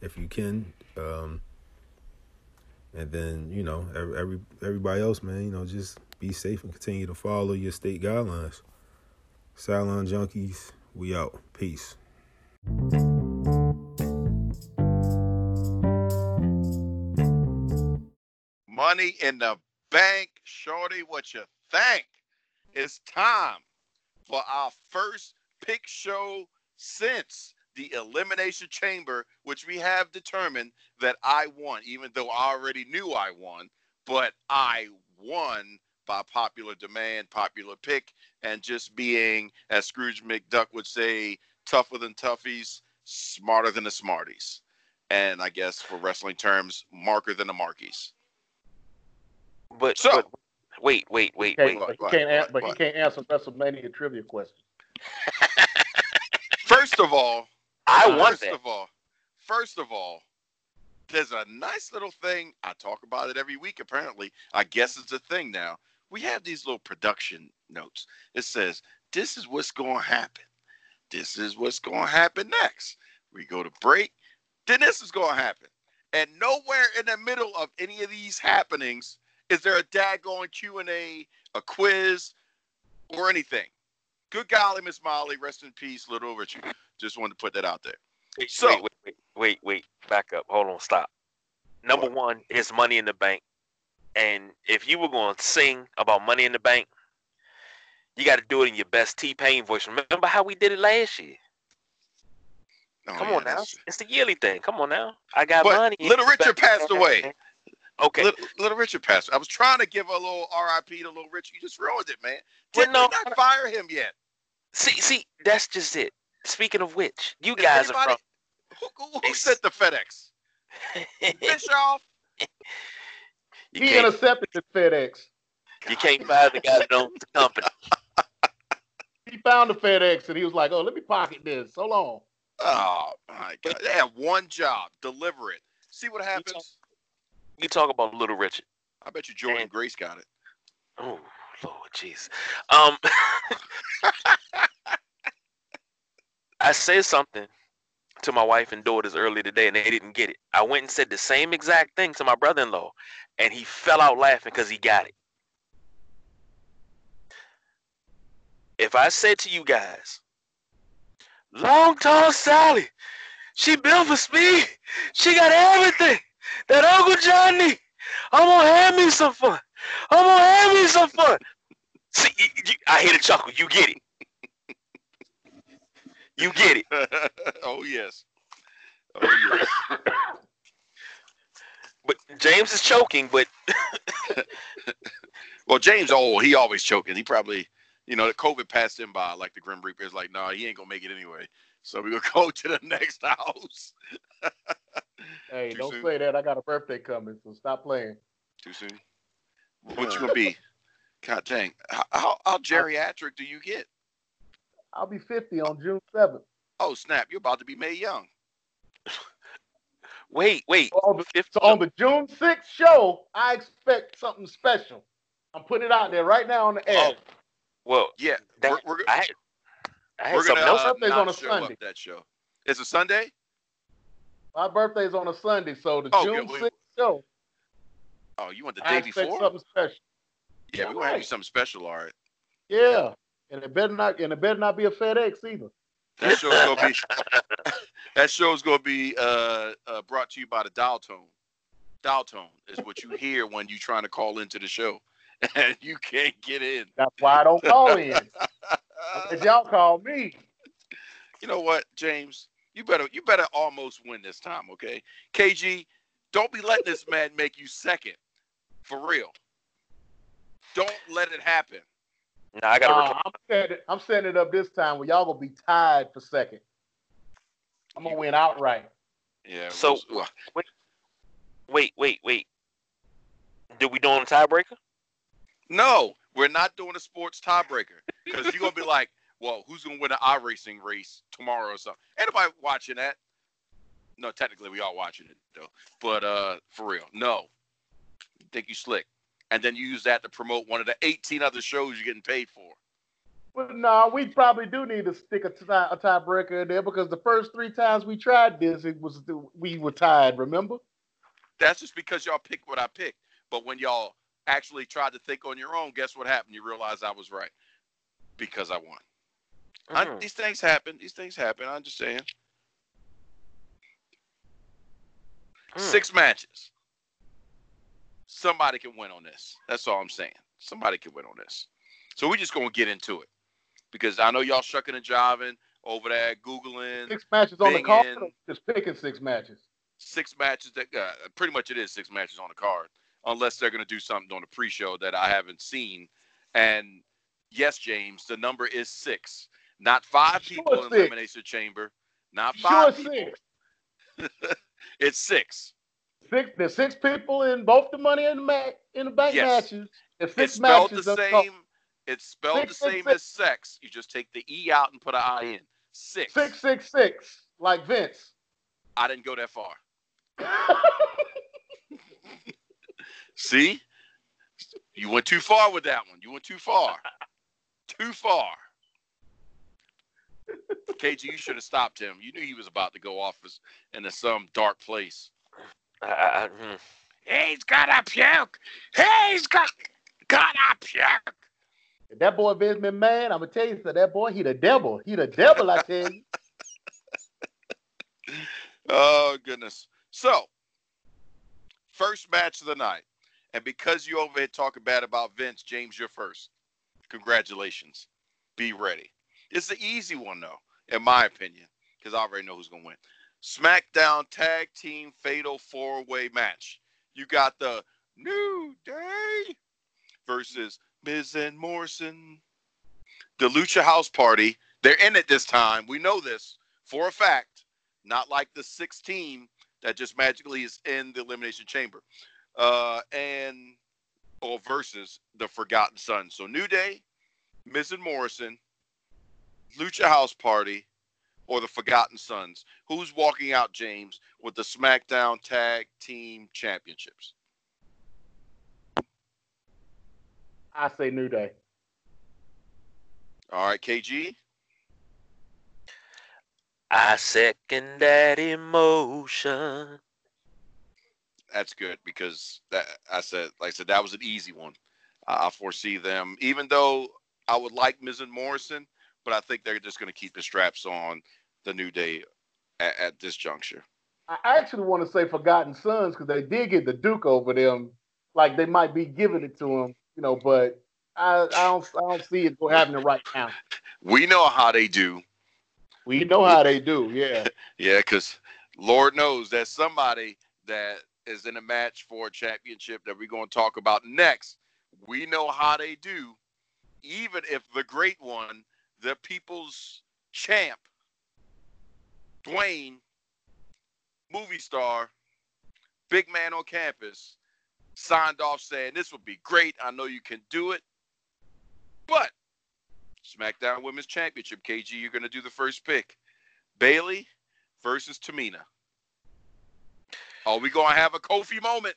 if you can. Um, and then, you know, every, every everybody else, man, you know, just be safe and continue to follow your state guidelines. Sideline Junkies, we out. Peace. Money in the bank, shorty. What you think? It's time for our first pick show since the Elimination Chamber, which we have determined that I won, even though I already knew I won, but I won by popular demand, popular pick, and just being, as Scrooge McDuck would say, tougher than toughies, smarter than the smarties. And I guess for wrestling terms, marker than the markies. But, so, but wait, wait, wait, wait. But, he can't, but he can't answer WrestleMania trivia questions. First of all, I want First of all, first of all, there's a nice little thing. I talk about it every week. Apparently, I guess it's a thing now. We have these little production notes. It says, "This is what's going to happen. This is what's going to happen next." We go to break. Then this is going to happen. And nowhere in the middle of any of these happenings is there a daggone Q and A, a quiz, or anything. Good golly, Miss Molly, rest in peace, little Richard. Just wanted to put that out there. Wait, so, wait, wait, wait, wait, back up. Hold on, stop. Number one is Money in the Bank, and if you were going to sing about Money in the Bank, you got to do it in your best T Pain voice. Remember how we did it last year? Oh, Come yeah, on now, it's the yearly thing. Come on now, I got but money. Little Richard passed away. Okay. Little, little, Richard passed. I was trying to give a little RIP to Little Richard. You just ruined it, man. Did well, no, not fire him yet? See, see, that's just it. Speaking of which, you Is guys anybody, are from. Who, who, who sent the FedEx? Bischoff. he intercepted the FedEx. You can't fire the guy that owns the company. He found the FedEx and he was like, "Oh, let me pocket this. Hold on." Oh my god! They have one job: deliver it. See what happens. You talk about Little Richard. I bet you Jordan and, Grace got it. Oh Lord, jeez. Um, I said something to my wife and daughters earlier today, and they didn't get it. I went and said the same exact thing to my brother-in-law, and he fell out laughing because he got it. If I said to you guys, "Long tall Sally, she built for speed. She got everything that Uncle Johnny. I'm gonna have me some fun. I'm gonna have me some fun." See, I hear the chuckle. You get it. You get it. oh yes. Oh yes. But James is choking. But Well, James, oh, he always choking. He probably, you know, the COVID passed him by. Like the Grim Reaper is like, no, he ain't gonna make it anyway. So we gonna go to the next house. Hey, Too don't soon. say that. I got a birthday coming, so stop playing. Too soon. What you gonna be? God dang. How, how, how geriatric do you get? I'll be 50 on June 7th. Oh snap! You're about to be Mae Young. wait, wait. So on, the, If- so on the June 6th show, I expect something special. I'm putting it out there right now on the air. Oh, well, Yeah, that, we're, we're, I had, I had we're something gonna else. uh, Birthday's on a Sunday. that show. It's a Sunday. My birthday's on a Sunday, so the Oh, June good. 6th show, Oh, you want the day expect before? something special. Yeah, we're gonna have you something special. All right. Yeah, and it better not, and it better not be a FedEx either. That show's gonna be that show's gonna be uh, uh, brought to you by the dial tone. Dial tone is what you hear when you're trying to call into the show, and you can't get in. That's why I don't call in. If y'all call me, you know what, James? You better you better almost win this time, okay? KG, don't be letting this man make you second. For real. Don't let it happen. Nah, I got to. Uh, I'm, setting, I'm setting it up this time where y'all gonna be tied for second. I'm gonna win outright. Yeah. So- well, wait, wait, wait. Did we doing a tiebreaker? no, we're not doing a sports tiebreaker because you're gonna be like, well, who's gonna win an iRacing race tomorrow or something? Anybody watching that? No, technically we all watching it though. But uh, for real, no. Think you slick, and then you use that to promote one of the 18 other shows you're getting paid for. But no, we probably do need to stick a tie, a tiebreaker in there because the first three times we tried this, it was we were tied. Remember? That's just because y'all picked what I picked. But when y'all actually tried to think on your own, guess what happened? You realize I was right because I won. I- Mm. these things happen. These things happen. I'm just saying. Mm. Six matches. Somebody can win on this. That's all I'm saying. Somebody can win on this. So we're just gonna get into it because I know y'all shucking and jiving over there, googling Six matches on the card. Just picking six matches. six matches. That uh, pretty much it is six matches on the card, unless they're gonna do something on the pre-show that I haven't seen. And yes, James, the number is six, not five Sure people in six. elimination chamber, not Sure, five people. six. It's six. Six. There's six people in both the money and the ma- in the bank Yes. matches. There's It's spelled matches. the that's called- same. It's spelled Six, the same six. as sex. You just take the e out and put an i in. Six. Six, six, six, like Vince. I didn't go that far. See, you went too far with that one. You went too far. too far. KG, you should have stopped him. You knew he was about to go off into some dark place. I, I, I, mm. He's gonna puke. He's got gonna puke. If that boy Vince McMahon, I'm gonna tell you, so that boy, he the devil. He the devil, I tell you. Oh goodness. So, first match of the night, and because you over here talking bad about Vince, James, you're first. Congratulations. Be ready. It's the easy one though, in my opinion, because I already know who's gonna win. SmackDown Tag Team Fatal Four Way Match. You got the New Day versus Miz and Morrison. The Lucha House Party. They're in it this time. We know this for a fact. Not like the sixth team that just magically is in the Elimination Chamber. Uh, and or versus the Forgotten Sons. So New Day, Miz and Morrison, Lucha House Party, or the Forgotten Sons. Who's walking out, James, with the SmackDown Tag Team Championships? I say New Day. All right, KG. I second that emotion. That's good because that I said, like I said, that was an easy one. I, I foresee them, even though I would like Miz and Morrison, but I think they're just going to keep the straps on the New Day at, at this juncture. I actually want to say Forgotten Sons because they did get the Duke over them. Like they might be giving it to him, you know, but I, I don't I don't see it happening right now. We know how they do. We know how they do, yeah. Yeah, because Lord knows that somebody that is in a match for a championship that we're going to talk about next. We know how they do, even if the great one, the people's champ, Dwayne, movie star, big man on campus, signed off saying, This would be great. I know you can do it. But SmackDown Women's Championship, KG, you're going to do the first pick. Bayley versus Tamina. Are we going to have a Kofi moment?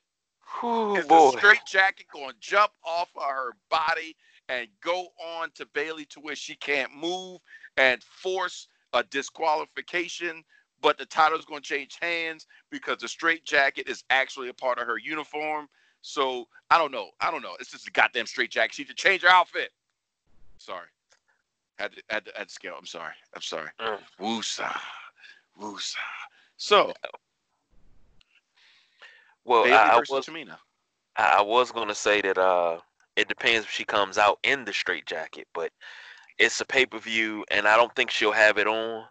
Ooh, Is boy. the straight jacket going to jump off of her body and go on to Bayley to where she can't move and force a disqualification? But the title's going to change hands because the straight jacket is actually a part of her uniform. So I don't know. I don't know. It's just a goddamn straight jacket. She should change her outfit. Sorry. Had to, had to, had to scale. I'm sorry. I'm sorry. Mm. Woosa. Woosa. So, Well, Bayley I, I was Tamina. I was gonna say that uh it depends if she comes out in the straight jacket, but it's a pay per view and I don't think she'll have it on.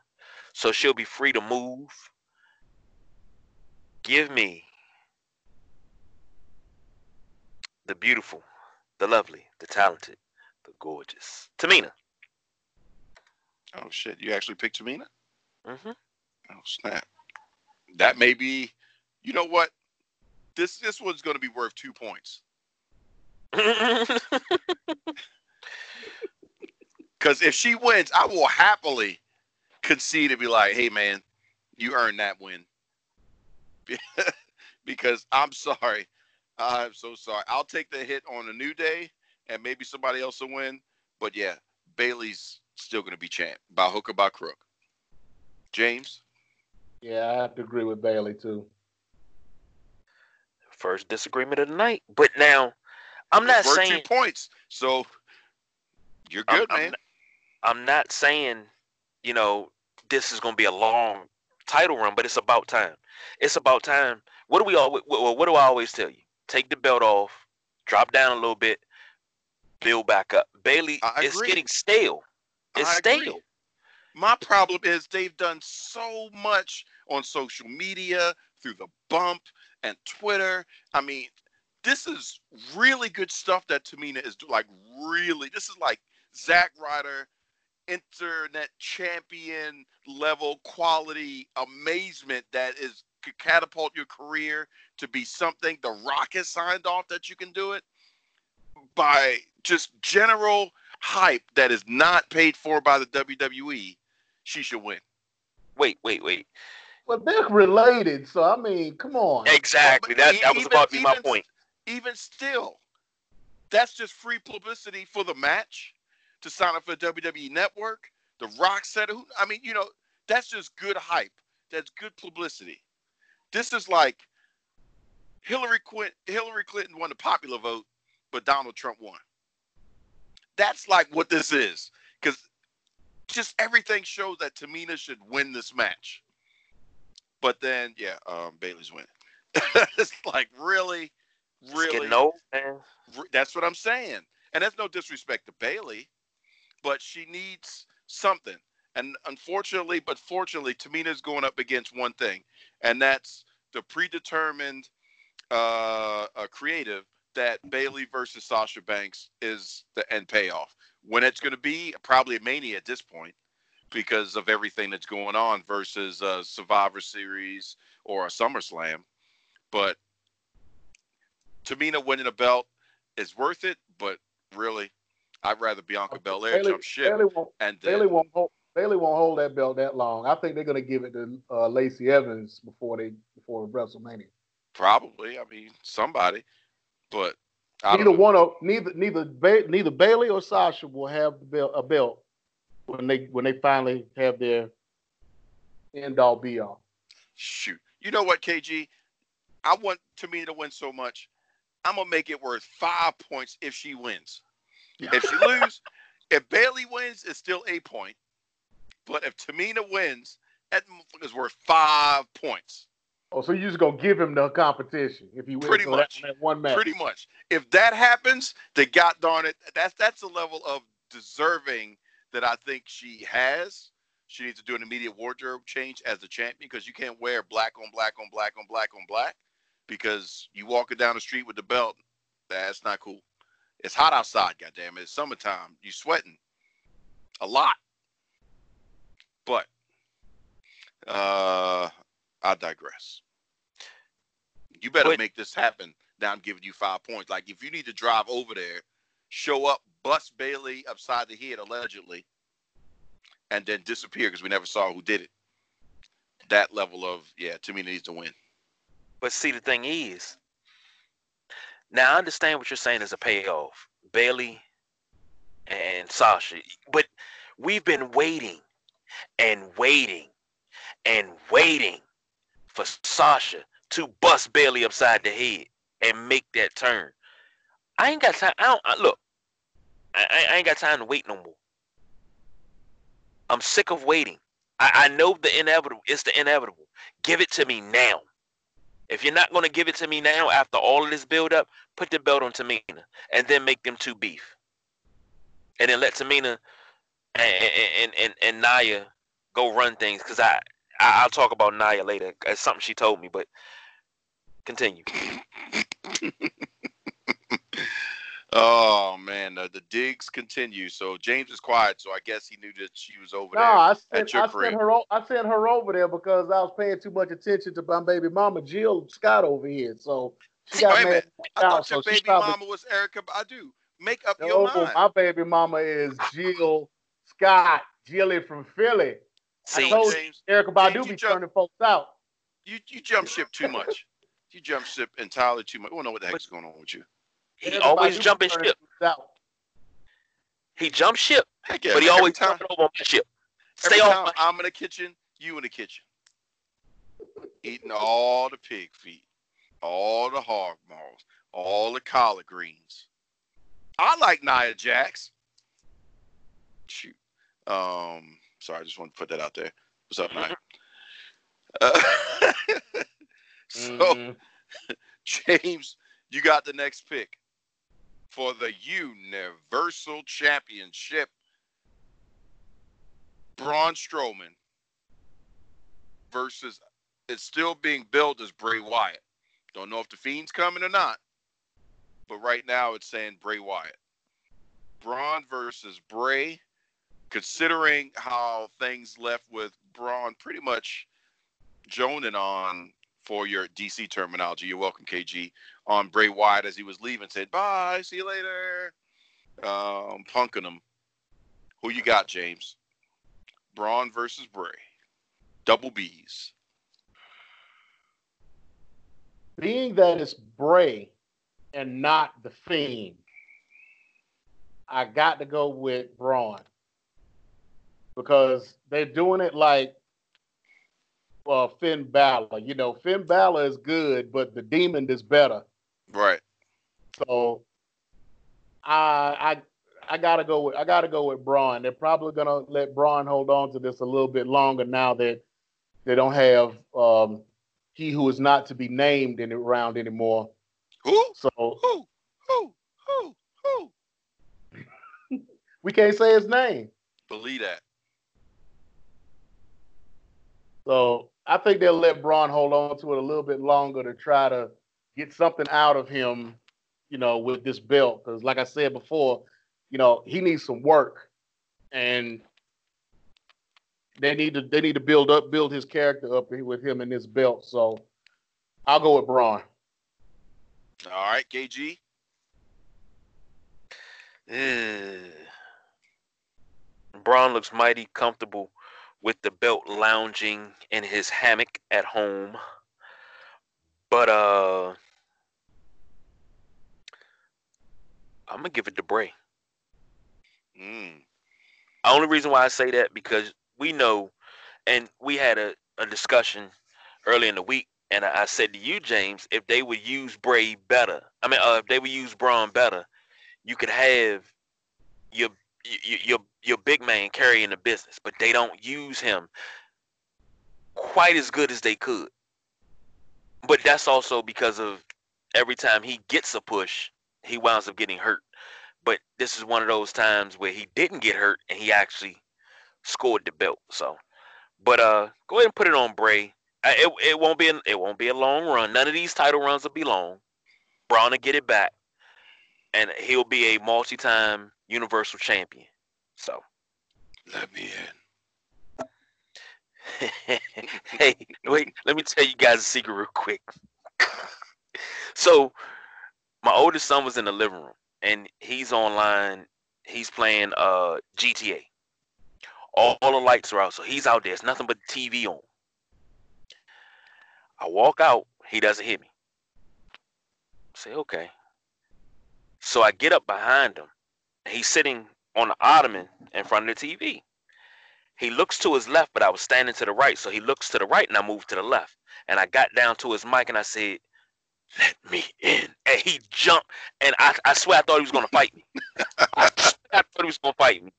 So she'll be free to move. Give me the beautiful, the lovely, the talented, the gorgeous Tamina. Oh shit! You actually picked Tamina? hmm Oh snap! That may be. You know what? This this one's going to be worth two points because if she wins, I will happily concede and be like, "Hey man, you earned that win." because I'm sorry, I'm so sorry. I'll take the hit on a new day, and maybe somebody else will win. But yeah, Bayley's still going to be champ by hook or by crook. James. Yeah, I have to agree with Bayley too. First disagreement of the night. But now, I'm not saying points. So you're I'm- good, I'm man. not- I'm not saying, you know, this is going to be a long title run, but it's about time. It's about time. What do we always? What, what do I always tell you? Take the belt off, drop down a little bit, build back up. Bayley, it's getting stale. It's stale. My problem is they've done so much on social media through the bump and Twitter. I mean, this is really good stuff that Tamina is doing. like really. This is like Zack Ryder, internet champion level quality amazement that is could catapult your career to be something. The Rock has signed off that you can do it by just general hype that is not paid for by the WWE. She should win. Wait, wait, wait. But they're related, so I mean, come on. Exactly. That that was Even- about to be my point. Even still, that's just free publicity for the match to sign up for the WWE Network. The Rock said, "Who? I mean, you know, that's just good hype. That's good publicity. This is like Hillary Clinton. Hillary Clinton won the popular vote, but Donald Trump won. That's like what this is, because just everything shows that Tamina should win this match. But then, yeah, um, Bayley's winning. it's like really, really. old, man. That's what I'm saying. And that's no disrespect to Bayley, but she needs something. And unfortunately, but fortunately, Tamina's going up against one thing, and that's the predetermined uh, uh, creative that Bayley versus Sasha Banks is the end payoff. When it's going to be probably a mania at this point because of everything that's going on versus a Survivor Series or a SummerSlam. But Tamina winning a belt is worth it, but really, I'd rather Bianca Belair Bayley, jump ship Bayley won't, and then Bayley won't hold. Bayley won't hold that belt that long. I think they're going to give it to uh, Lacey Evans before they before WrestleMania. probably. I mean, somebody, but I Neither one of neither neither ba- neither Bayley or Sasha will have the belt, a belt when they when they finally have their end all be all. Shoot, you know what, KG? I want Tamina to win so much. I'm gonna make it worth five points if she wins. If she lose, if Bayley wins, it's still a point. But if Tamina wins, that is worth five points. Oh, so you just gonna give him the competition if he wins Pretty much. that one match? Pretty much. If that happens, then God darn it, that's that's a level of deserving that I think she has. She needs to do an immediate wardrobe change as the champion because you can't wear black on black on black on black on black because you walking down the street with the belt. That's not cool. It's hot outside, goddamn it. It's summertime. You sweating a lot. But uh I digress. You better But- make this happen. Now I'm giving you five points. Like if you need to drive over there, show up, bust Bayley upside the head allegedly, and then disappear because we never saw who did it. That level of yeah, Tamina needs to win. But see, the thing is, now I understand what you're saying is a payoff, Bayley and Sasha. But we've been waiting and waiting and waiting for Sasha to bust Bayley upside the head and make that turn. I ain't got time. I don't I, look. I, I- ain't got time to wait no more. I'm sick of waiting. I, I know the inevitable. It's the inevitable. Give it to me now. If you're not going to give it to me now after all of this build up, put the belt on Tamina and then make them two beef. And then let Tamina and and and, and Naya go run things because I, I I'll talk about Naya later. It's something she told me, but continue. Oh man, uh, the digs continue. So James is quiet, so I guess he knew that she was over No, there. I at sent, your I crib. sent her. o- I sent her over there because I was paying too much attention to my baby mama Jill Scott over here. So she got Wait a mad. minute. I out, thought your so she baby probably- mama was Erykah Badu. Make up No, your mind. my baby mama is Jill Scott, Jilly from Philly. See, told James, Erykah James, Badu you be jump- turning folks out. you you jump ship too much. you jump ship entirely too much. We don't know what the heck's going on with you. He Erykah always Badu be jumping ship. He jump ship, Heck yeah, but he always time, jumping over my ship. Stay off time my I'm in the kitchen, you in the kitchen, eating all the pig feet, all the hog maws, all the collard greens. I like Nia Jax. Shoot. Um, sorry, I just want to put that out there. What's up, Nia? Uh, so, Mhm. James, you got the next pick for the Universal Championship. Braun Strowman versus it's still being billed as Bray Wyatt. Don't know if the Fiend's coming or not, but right now it's saying Bray Wyatt. Braun versus Bray. Considering how things left with Braun pretty much joning on for your DC terminology. You're welcome, KG. On Bray Wyatt as he was leaving, said bye, see you later. Um, punking him. Who you got, James? Braun versus Bray. Double B's. Being that it's Bray and not the Fiend, I got to go with Braun because they're doing it like uh, Finn Balor. You know, Finn Balor is good, but the Demon is better. Right. So I I I gotta go with I gotta go with Braun. They're probably gonna let Braun hold on to this a little bit longer now that they don't have um, he who is not to be named in the round anymore. Who? So Who? Who? Who? Who? we can't say his name. Believe that. So I think they'll let Braun hold on to it a little bit longer to try to get something out of him, you know, with this belt. Because like I said before, you know, he needs some work, and they need to they need to build up build his character up with him in this belt. So I'll go with Braun. All right, KG. Eh. Braun looks mighty comfortable with the belt lounging in his hammock at home. But uh I'm gonna give it to Bray. Mm. Only reason why I say that because we know, and we had a, a discussion early in the week, and I, I said to you, James, if they would use Bray better, I mean, uh, if they would use Braun better, you could have your your your, big man carrying the business, but they don't use him quite as good as they could. But that's also because of every time he gets a push, he winds up getting hurt. But this is one of those times where he didn't get hurt and he actually scored the belt. So, but uh, go ahead and put it on Bray. It, it won't be an, it won't be a long run. None of these title runs will be long. Braun will get it back, and he'll be a multi-time Universal Champion. So, Let me in. hey, wait, let me tell you guys a secret real quick. so, my oldest son was in the living room, and he's online. He's playing uh GTA. All, all the lights are out, so he's out there. It's nothing but TV on. I walk out, he doesn't hit me. say, okay. So I get up behind him. He's sitting on the ottoman in front of the TV. He looks to his left, but I was standing to the right. So he looks to the right and I moved to the left. And I got down to his mic and I said, Let me in. And he jumped. And I, I swear I thought he was going to fight me. I, I thought he was going to fight me.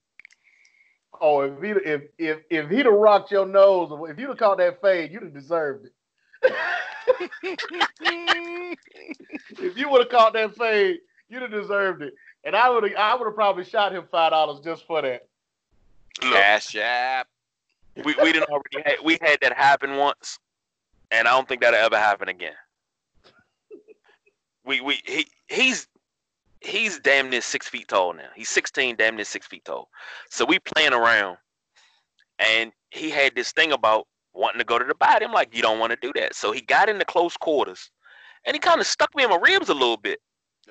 Oh, if he if if if he'd have rocked your nose, if you'd have caught that fade, you'd have deserved it. if you would have caught that fade, you'd have deserved it. And I would have I would have probably shot him five dollars just for that. Look, Cash app. we, we didn't already had, we had that happen once, and I don't think that'll ever happen again. We we he he's he's damn near six feet tall now. He's sixteen, damn near six feet tall. So we playing around, and he had this thing about wanting to go to the body. I'm like, you don't want to do that. So he got into close quarters, and he kind of stuck me in my ribs a little bit.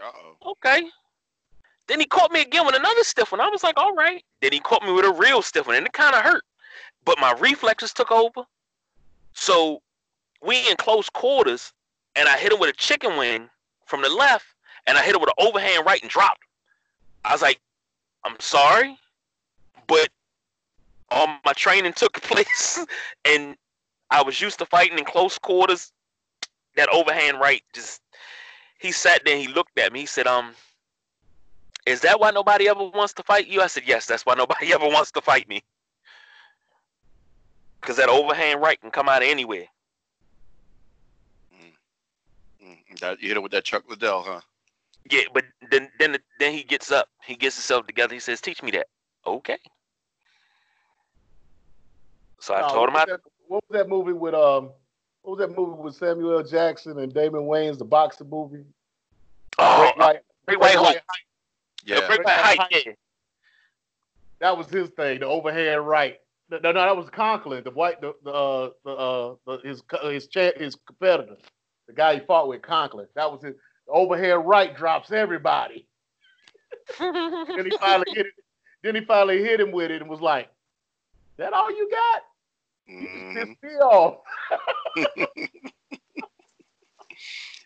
Uh oh. Okay. Then he caught me again with another stiff one. I was like, all right. Then he caught me with a real stiff one, and it kind of hurt. But my reflexes took over. So we in close quarters, and I hit him with a chicken wing from the left, and I hit him with an overhand right and dropped. I was like, I'm sorry, but all my training took place, and I was used to fighting in close quarters. That overhand right just he sat there and he looked at me. He said, um, is that why nobody ever wants to fight you? I said, yes, that's why nobody ever wants to fight me. Because that overhand right can come out of anywhere. Mm, That, you hit it with that Chuck Liddell, huh? Yeah, but then then then he gets up, he gets himself together. He says, "Teach me that." Okay. So I No, told him what I that, what was that movie with um what was that movie with Samuel L. Jackson and Damon Wayans, the boxing movie? oh, Great White- Great White Hope. Yeah. Great White Hype. Yeah. That was his thing, the overhand right. No, no, no, that was Conklin, the white, the the uh, the, uh, the his his cha- his competitor, the guy he fought with, Conklin. That was his the overhand right drops everybody. then he finally hit it. Then he finally hit him with it and was like, "That all you got? Mhm. just me off."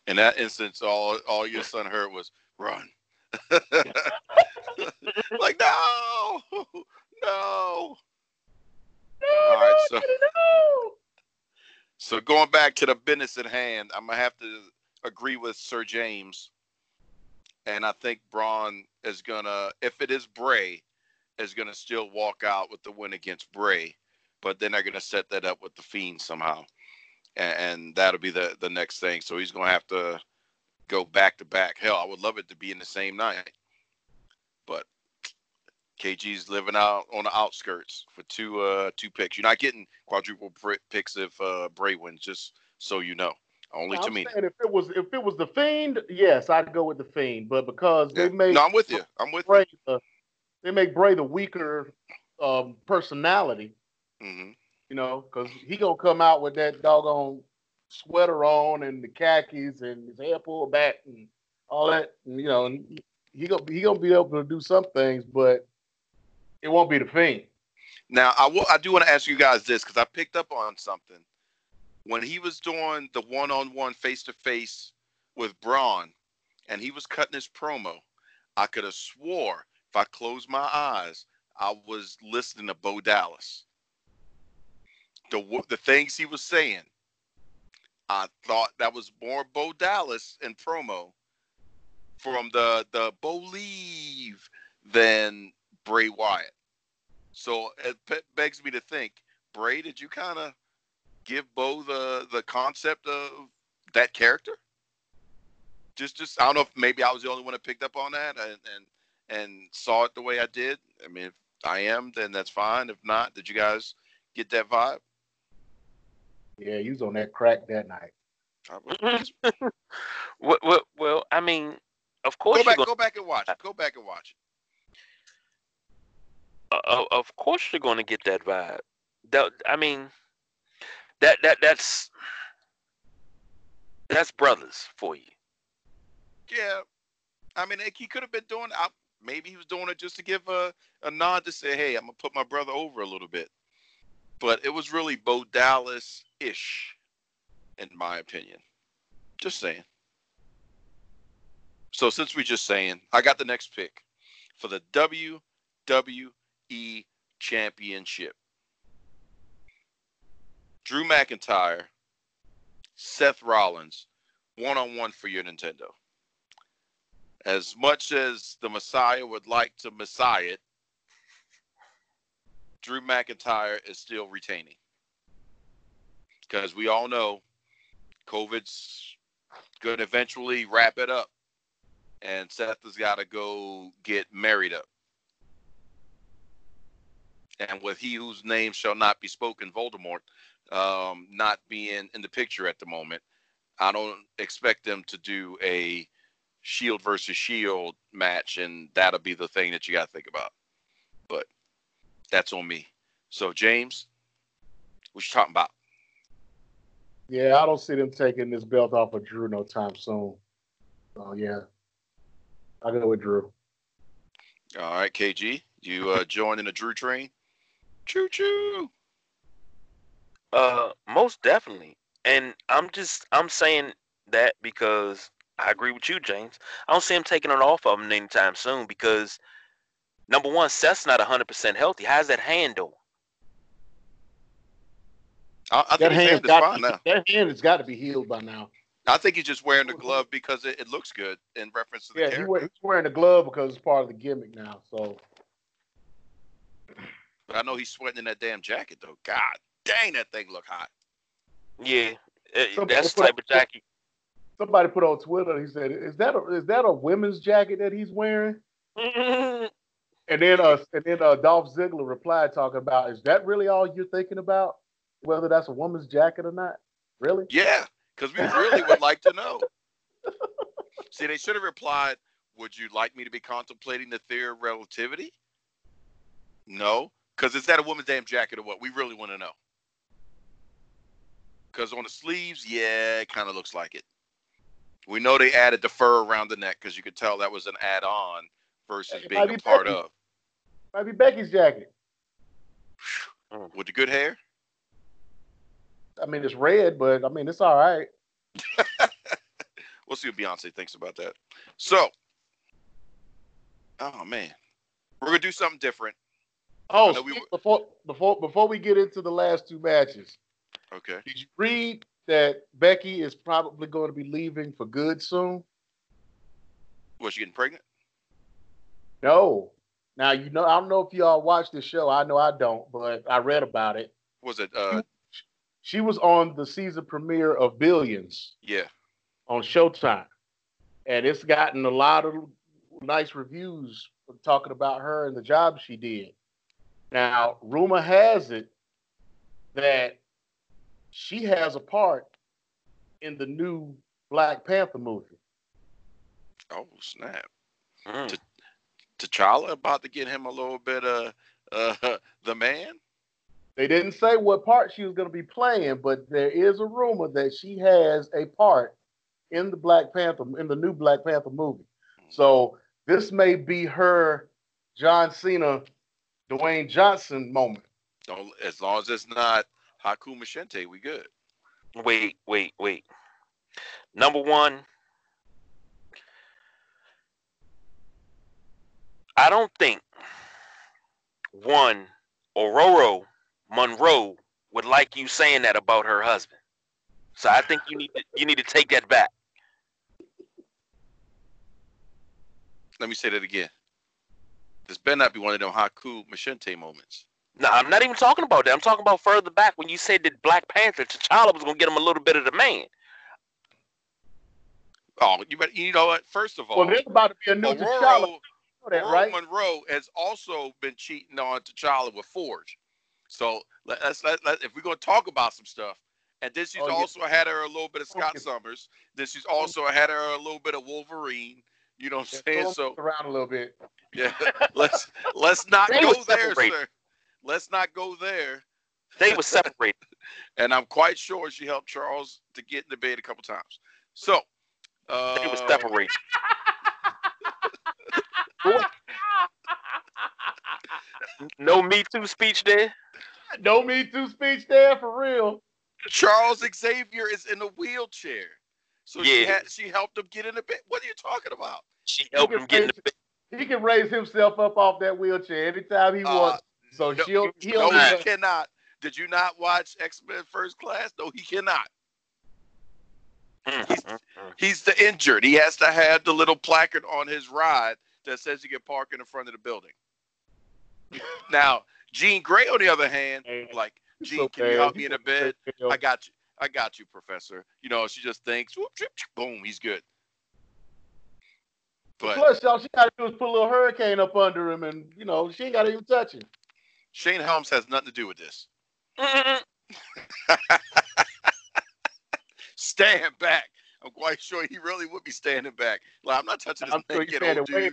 In that instance, all all your son heard was run. like no, no. All right, so so going back to the business at hand, I'm gonna have to agree with Sir James, and I think Braun is gonna, if it is Bray, is gonna still walk out with the win against Bray, but then they're gonna set that up with the Fiend somehow, and, and that'll be the the next thing. So he's gonna have to go back to back. Hell, I would love it to be in the same night, but KG's living out on the outskirts for two uh two picks. You're not getting quadruple picks if uh Bray wins, just so you know. Only to I'm me. if it was if it was the fiend, yes, I'd go with the fiend. But because Yeah. they made No, I'm with you. I'm with you. Bray the, they make Bray the weaker um, personality, hmm you know, because he gonna come out with that doggone sweater on and the khakis and his hair pulled back and all that, and, you know, and he gonna he gonna be able to do some things, but it won't be the Fiend. Now, I will. I do want to ask you guys this because I picked up on something when he was doing the one-on-one, face-to-face with Braun, and he was cutting his promo. I could have swore if I closed my eyes, I was listening to Bo Dallas. The the things he was saying, I thought that was more Bo Dallas in promo from the the Believe than Bray Wyatt. So it begs me to think, Bray, did you kind of give Bo the the concept of that character? Just just I don't know if maybe I was the only one that picked up on that and and and saw it the way I did. I mean, if I am, then that's fine. If not, did you guys get that vibe? Yeah, you was on that crack that night. well, well, well, I mean, of course. Go back, gonna, go back and watch. Go back and watch. Uh, of course, you're going to get that vibe. That I mean, that that that's that's brothers for you. Yeah, I mean, he could have been doing. I, maybe he was doing it just to give a, a nod to say, "Hey, I'm gonna put my brother over a little bit." But it was really Bo Dallas ish, in my opinion. Just saying. So since we're just saying, I got the next pick for the WWE Championship. Drew McIntyre, Seth Rollins, one on one for your Nintendo. As much as the Messiah would like to Messiah it, Drew McIntyre is still retaining. Because we all know COVID's going to eventually wrap it up. And Seth has got to go get married up. And with he whose name shall not be spoken, Voldemort, um, not being in the picture at the moment, I don't expect them to do a Shield versus Shield match, and that'll be the thing that you got to think about. But that's on me. So James, what you talking about? Yeah, I don't see them taking this belt off of Drew no time soon. Oh yeah, I go with Drew. All right, KG, you uh, joining the Drew train? Choo choo. Uh, most definitely. And I'm just I'm saying that because I agree with you, James. I don't see him taking it off of him anytime soon because number one, Seth's not 100% healthy. How's that hand doing? I, I think that hand, hand got, now. That hand has got to be healed by now. I think he's just wearing the glove because it, it looks good in reference to the yeah, character. He he's wearing the glove because it's part of the gimmick now. So, but I know he's sweating in that damn jacket though. God dang, that thing look hot. Yeah, uh, that's the type of jacket somebody put on Twitter. He said, "Is that a, is that a women's jacket that he's wearing?" and then uh, and then uh, Dolph Ziggler replied talking about, "Is that really all you're thinking about? Whether that's a woman's jacket or not? Really?" Yeah, because we really would like to know. See, they should have replied, "Would you like me to be contemplating the theory of relativity?" No, because is that a woman's damn jacket or what? We really want to know. Because on the sleeves, yeah, it kind of looks like it. We know they added the fur around the neck because you could tell that was an add-on versus being be a part Becky. of. Might be Becky's jacket. With the good hair. I mean, it's red, but I mean, it's all right. we'll see what Beyonce thinks about that. So, oh man, we're gonna do something different. Oh, we... before before before we get into the last two matches, okay. Did you read that Becky is probably going to be leaving for good soon? Was she getting pregnant? No. Now you know I don't know if y'all watch this show. I know I don't, but I read about it. Was it uh she was on the season premiere of Billions. Yeah. On Showtime. And it's gotten a lot of nice reviews talking about her and the job she did. Now, rumor has it that she has a part in the new Black Panther movie. Oh snap! Mm. T- T'Challa about to get him a little bit of uh, the man. They didn't say what part she was going to be playing, but there is a rumor that she has a part in the Black Panther in the new Black Panther movie. So this may be her John Cena, Dwayne Johnson moment. Don't, as long as it's not Haku Machente, we good. Wait, wait, wait. Number one, I don't think one Ororo Munroe would like you saying that about her husband. So I think you need to you need to take that back. Let me say that again. This better not be one of them Haku Machente moments. No, I'm not even talking about that. I'm talking about further back when you said that Black Panther T'Challa was gonna get him a little bit of the man. Oh, you better, you know what? First of all, Well, there's about to be a new T'Challa. You know that, right? Munroe has also been cheating on T'Challa with Forge. So let, let's let, let if we're gonna talk about some stuff, and then she's Oh, yeah. also had her a little bit of Scott Okay. Summers. Then she's also had her a little bit of Wolverine. You know what I'm Yeah, saying? So around a little bit. yeah, let's let's not They go there, separated. sir. Let's not go there. They were separated. And I'm quite sure she helped Charles to get into bed a couple times. So uh, They were separated. No Me Too speech there. No Me Too speech there for real. Charles Xavier is in a wheelchair. So she Yeah. had she helped him get in the bed. What are you talking about? She helped him get in the bed. He can raise himself up off that wheelchair anytime he Uh, wants. So no, she'll he'll he cannot. Did you not watch X Men First Class? No, he cannot. He's-. He's the injured. He has to have the little placard on his ride that says he can park in the front of the building. Now, Jean Grey, on the other hand, like, Jean, can you help me in the bed? I got you. I got you, Professor. You know, she just thinks, whoop, chip, chip, boom, he's good. But Plus, all she got to do is put a little hurricane up under him, and you know she ain't got to even touch him. Shane Helms has nothing to do with this. Stand back. I'm quite sure he really would be standing back. Like, I'm not touching this I'm sure naked had old it way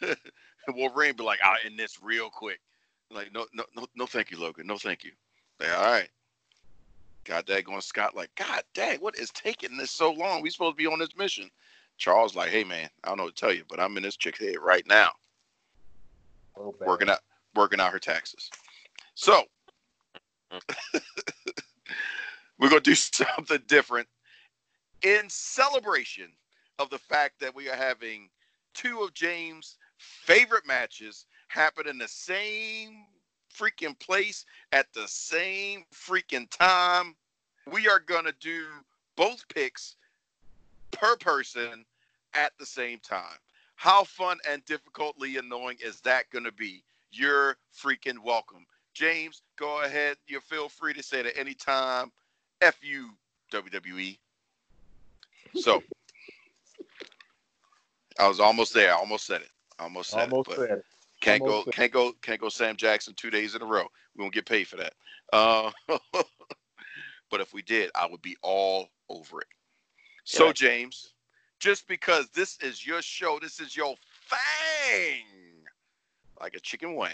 dude. back. Wolverine be like, I'll end this real quick. Like, no, no, no, no, thank you, Logan. No, thank you. Like, all right. God dang going Scott, like, God dang, what is taking this so long? We supposed to be on this mission. Charles, like, hey man, I don't know what to tell you, but I'm in this chick's head right now, oh, bad. working out working out her taxes. So we're gonna do something different in celebration of the fact that we are having two of James' favorite matches happen in the same freaking place at the same freaking time. We are gonna do both picks per person at the same time. How fun and difficultly annoying is that gonna be? You're freaking welcome. James, go ahead. You feel free to say it at any time. F you, WWE. So I was almost there. I almost said it. Almost said Almost it. But said it. can't almost go, said can't go, can't go Sam Jackson two days in a row. We won't get paid for that. Uh, but if we did, I would be all over it. So, Yeah. James, just because this is your show, this is your thing, like a chicken wang,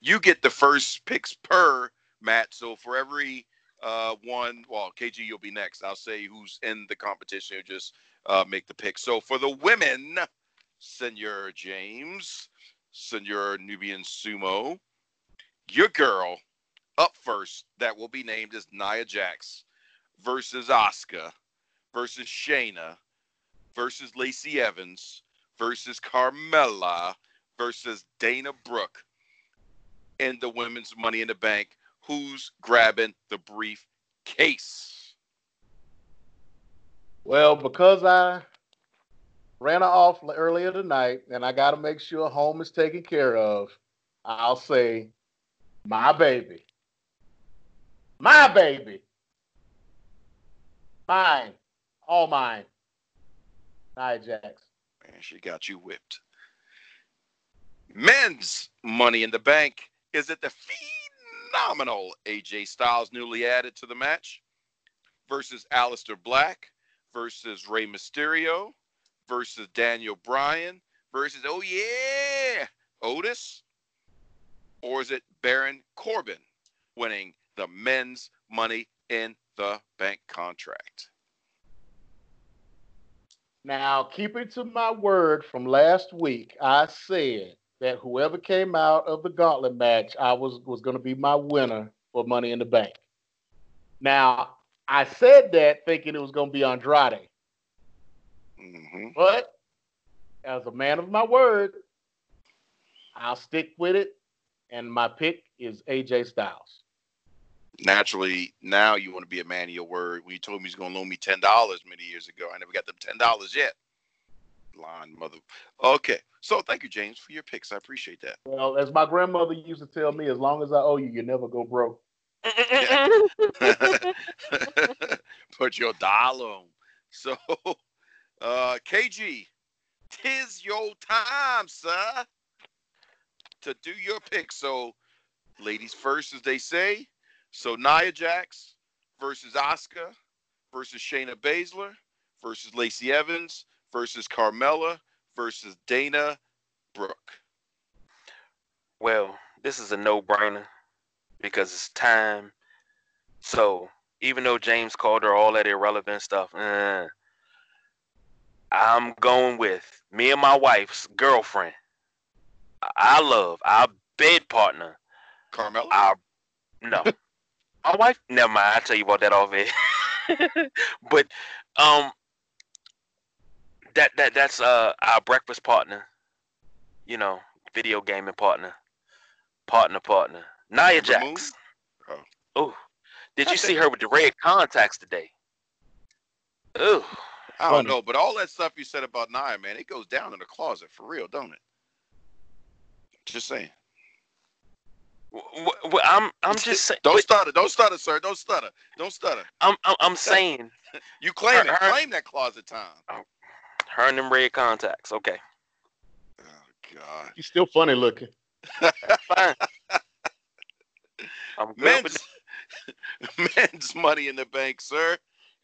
You get the first picks per Matt. So for every uh, one, well, KG, you'll be next. I'll say who's in the competition. You just uh, make the pick. So for the women, Senor James, Senor Nubian Sumo, your girl up first that will be named as Nia Jax versus Asuka versus Shayna versus Lacey Evans versus Carmella versus Dana Brooke in the women's Money in the Bank. Who's grabbing the briefcase? Well, because I ran off earlier tonight, and I got to make sure home is taken care of, I'll say, my baby, my baby, mine, all mine, Nia Jax. Man, she got you whipped. Men's Money in the Bank is it the phenomenal AJ Styles newly added to the match versus Aleister Black versus Rey Mysterio versus Daniel Bryan versus oh yeah Otis or is it Baron Corbin winning the men's Money in the Bank contract? Now, keeping to my word from last week, I said that whoever came out of the gauntlet match, I was was going to be my winner for Money in the Bank. Now, I said that thinking it was going to be Andrade, hmm but as a man of my word, I'll stick with it, and my pick is AJ Styles. Naturally, now you want to be a man of your word. When you told me he's going to loan me ten dollars many years ago, I never got them ten dollars yet. Line mother. Okay, so thank you, James, for your picks. I appreciate that. Well, as my grandmother used to tell me, as long as I owe you, you never go broke. Put your dollar on. So, uh, KG, tis your time, sir, to do your pick. So, ladies first, as they say. So, Nia Jax versus Asuka versus Shayna Baszler versus Lacey Evans versus Carmella versus Dana Brooke. Well, this is a no-brainer because it's time. So even though James called her all that irrelevant stuff, uh, I'm going with me and my wife's girlfriend. I love our bed partner. Carmella? Our no, my wife. Never mind. I'll tell you about that off air. but um, that that that's uh our breakfast partner. You know, video gaming partner, partner partner. Nia? Jax. Oh. Oh, did you see her with the red contacts today? Ooh, I don't know, but all that stuff you said about Nia, man, it goes down in the closet for real, don't it? Just saying. W- w- I'm I'm just saying. Don't stutter. Don't stutter, sir. Don't stutter. Don't stutter. I'm I'm, I'm saying You claim it. Her- her- Claim that closet time. Oh, her and them red contacts. Okay, Oh God. She's still funny looking. fine. I'm good with Men's, men's money in the bank, sir.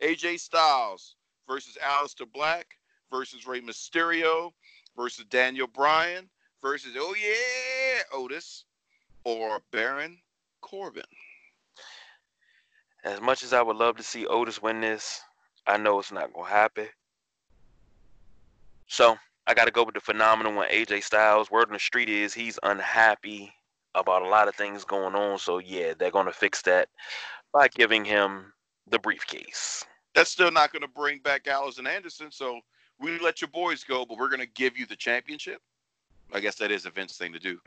AJ Styles versus Aleister Black versus Rey Mysterio versus Daniel Bryan versus oh yeah Otis or Baron Corbin. As much as I would love to see Otis win this, I know it's not gonna happen. So I got to go with the phenomenal one, AJ Styles. Word on the street is he's unhappy about a lot of things going on. So yeah, they're gonna fix that by giving him the briefcase. That's still not going to bring back Gallows and Anderson. So we let your boys go, but we're going to give you the championship. I guess that is a Vince thing to do.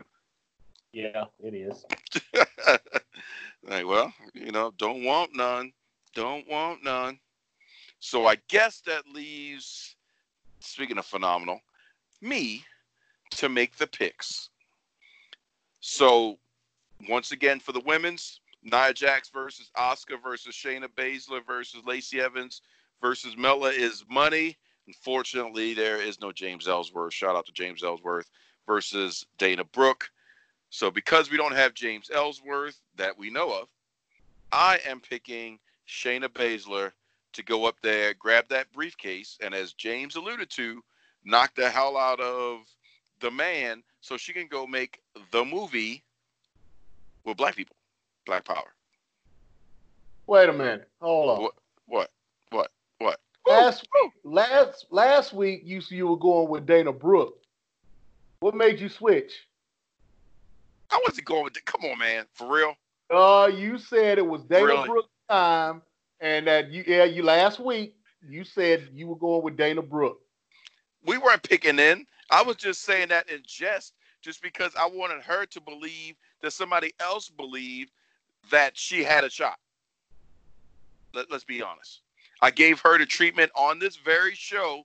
Yeah, it is. like, well, you know, don't want none. Don't want none. So I guess that leaves, speaking of phenomenal, me to make the picks. So once again for the women's, Nia Jax versus Asuka versus Shayna Baszler versus Lacey Evans versus Mella is money. Unfortunately, there is no James Ellsworth. Shout out to James Ellsworth versus Dana Brooke. So because we don't have James Ellsworth that we know of, I am picking Shayna Baszler to go up there, grab that briefcase, and as James alluded to, knock the hell out of the man so she can go make the movie with black people, black power. Wait a minute. Hold on. What? What? What? What? Last last last week you you were going with Dana Brooke. What made you switch? I wasn't going with the, come on, man. For real? Uh, you said it was Dana Really? Brooke time, and that you yeah you last week you said you were going with Dana Brooke. we weren't picking in. I was just saying that in jest, just because I wanted her to believe that somebody else believed that she had a shot. Let, let's be honest. I gave her the treatment on this very show